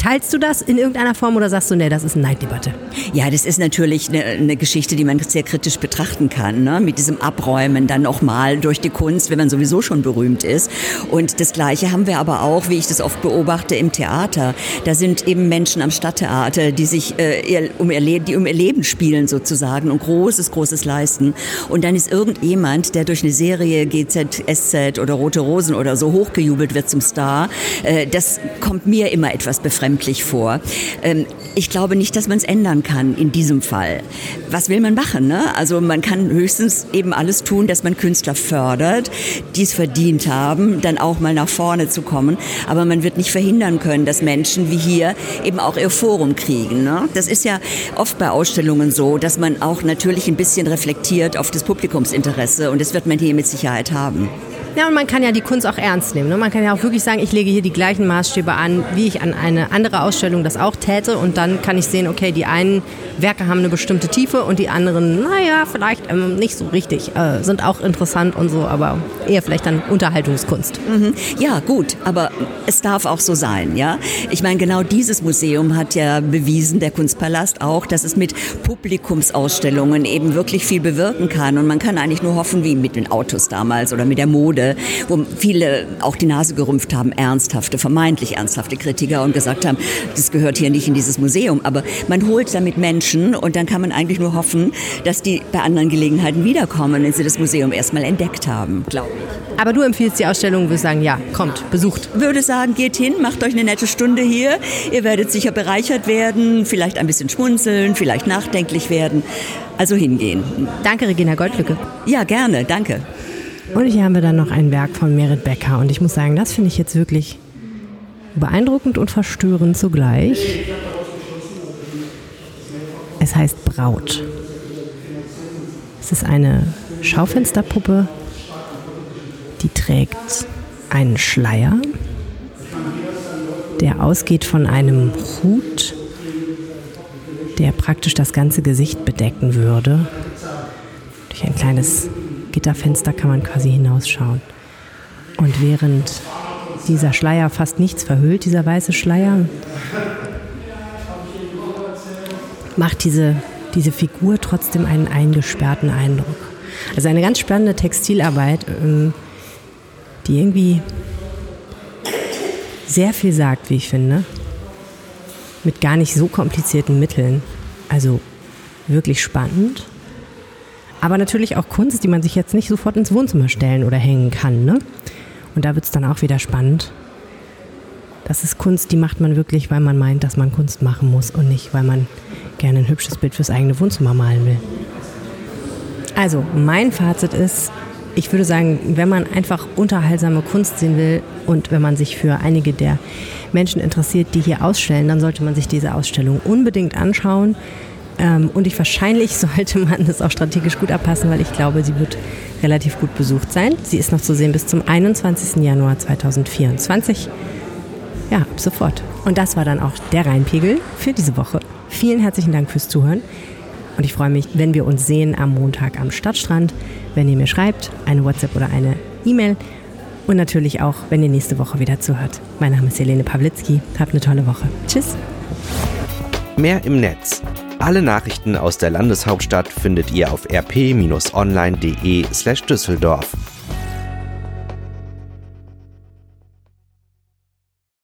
Teilst du das in irgendeiner Form oder sagst du, nee, das ist eine Neiddebatte? Ja, das ist natürlich eine, eine Geschichte, die man sehr kritisch betrachten kann, ne? mit diesem Abräumen dann nochmal durch die Kunst, wenn man sowieso schon berühmt ist. Und das Gleiche haben wir aber auch, wie ich das oft beobachte, im Theater. Da sind eben Menschen am Stadttheater, die sich äh, ihr, um ihr Leben, die um ihr Leben spielen sozusagen und Großes, Großes leisten. Und dann ist irgendjemand, der durch eine Serie GZSZ oder Rote Rosen oder so hochgejubelt wird zum Star. Äh, das kommt mir immer etwas befremdlich befremdlich vor. Ähm, ich glaube nicht, dass man es ändern kann in diesem Fall. Was will man machen? Ne? Also man kann höchstens eben alles tun, dass man Künstler fördert, die es verdient haben, dann auch mal nach vorne zu kommen. Aber man wird nicht verhindern können, dass Menschen wie hier eben auch ihr Forum kriegen. Ne? Das ist ja oft bei Ausstellungen so, dass man auch natürlich ein bisschen reflektiert auf das Publikumsinteresse und das wird man hier mit Sicherheit haben. Ja, und man kann ja die Kunst auch ernst nehmen. Ne? Man kann ja auch wirklich sagen, ich lege hier die gleichen Maßstäbe an, wie ich an eine andere Ausstellung das auch täte. Und dann kann ich sehen, okay, die einen Werke haben eine bestimmte Tiefe und die anderen, naja, vielleicht ähm, nicht so richtig, äh, sind auch interessant und so, aber eher vielleicht dann Unterhaltungskunst. Mhm. Ja, gut, aber es darf auch so sein, ja. Ich meine, genau dieses Museum hat ja bewiesen, der Kunstpalast auch, dass es mit Publikumsausstellungen eben wirklich viel bewirken kann. Und man kann eigentlich nur hoffen, wie mit den Autos damals oder mit der Mode Mode, wo viele auch die Nase gerümpft haben, ernsthafte, vermeintlich ernsthafte Kritiker und gesagt haben, das gehört hier nicht in dieses Museum. Aber man holt damit Menschen und dann kann man eigentlich nur hoffen, dass die bei anderen Gelegenheiten wiederkommen, wenn sie das Museum erstmal entdeckt haben, glaube ich. Aber du empfiehlst die Ausstellung, würdest sagen, ja, kommt, besucht. Würde sagen, geht hin, macht euch eine nette Stunde hier. Ihr werdet sicher bereichert werden, vielleicht ein bisschen schmunzeln, vielleicht nachdenklich werden. Also hingehen. Danke, Regina Goldlücke. Ja, gerne, danke. Und hier haben wir dann noch ein Werk von Merit Becker. Und ich muss sagen, das finde ich jetzt wirklich beeindruckend und verstörend zugleich. Es heißt Braut. Es ist eine Schaufensterpuppe, die trägt einen Schleier, der ausgeht von einem Hut, der praktisch das ganze Gesicht bedecken würde. Durch ein kleines Gitterfenster kann man quasi hinausschauen. Und während dieser Schleier fast nichts verhüllt, dieser weiße Schleier, macht diese, diese Figur trotzdem einen eingesperrten Eindruck. Also eine ganz spannende Textilarbeit, ähm, die irgendwie sehr viel sagt, wie ich finde, mit gar nicht so komplizierten Mitteln. Also wirklich spannend aber natürlich auch Kunst, die man sich jetzt nicht sofort ins Wohnzimmer stellen oder hängen kann. Ne? Und da wird es dann auch wieder spannend. Das ist Kunst, die macht man wirklich, weil man meint, dass man Kunst machen muss und nicht, weil man gerne ein hübsches Bild fürs eigene Wohnzimmer malen will. Also, mein Fazit ist, ich würde sagen, wenn man einfach unterhaltsame Kunst sehen will und wenn man sich für einige der Menschen interessiert, die hier ausstellen, dann sollte man sich diese Ausstellung unbedingt anschauen. Ähm, und ich wahrscheinlich sollte man das auch strategisch gut abpassen, weil ich glaube, sie wird relativ gut besucht sein. Sie ist noch zu sehen bis zum 21. Januar 2024. Ja, ab sofort. Und das war dann auch der Rheinpegel für diese Woche. Vielen herzlichen Dank fürs Zuhören. Und ich freue mich, wenn wir uns sehen am Montag am Stadtstrand. Wenn ihr mir schreibt, eine WhatsApp oder eine E-Mail. Und natürlich auch, wenn ihr nächste Woche wieder zuhört. Mein Name ist Helene Pawlitzki. Habt eine tolle Woche. Tschüss. Mehr im Netz. Alle Nachrichten aus der Landeshauptstadt findet ihr auf rp-online.de slash Düsseldorf.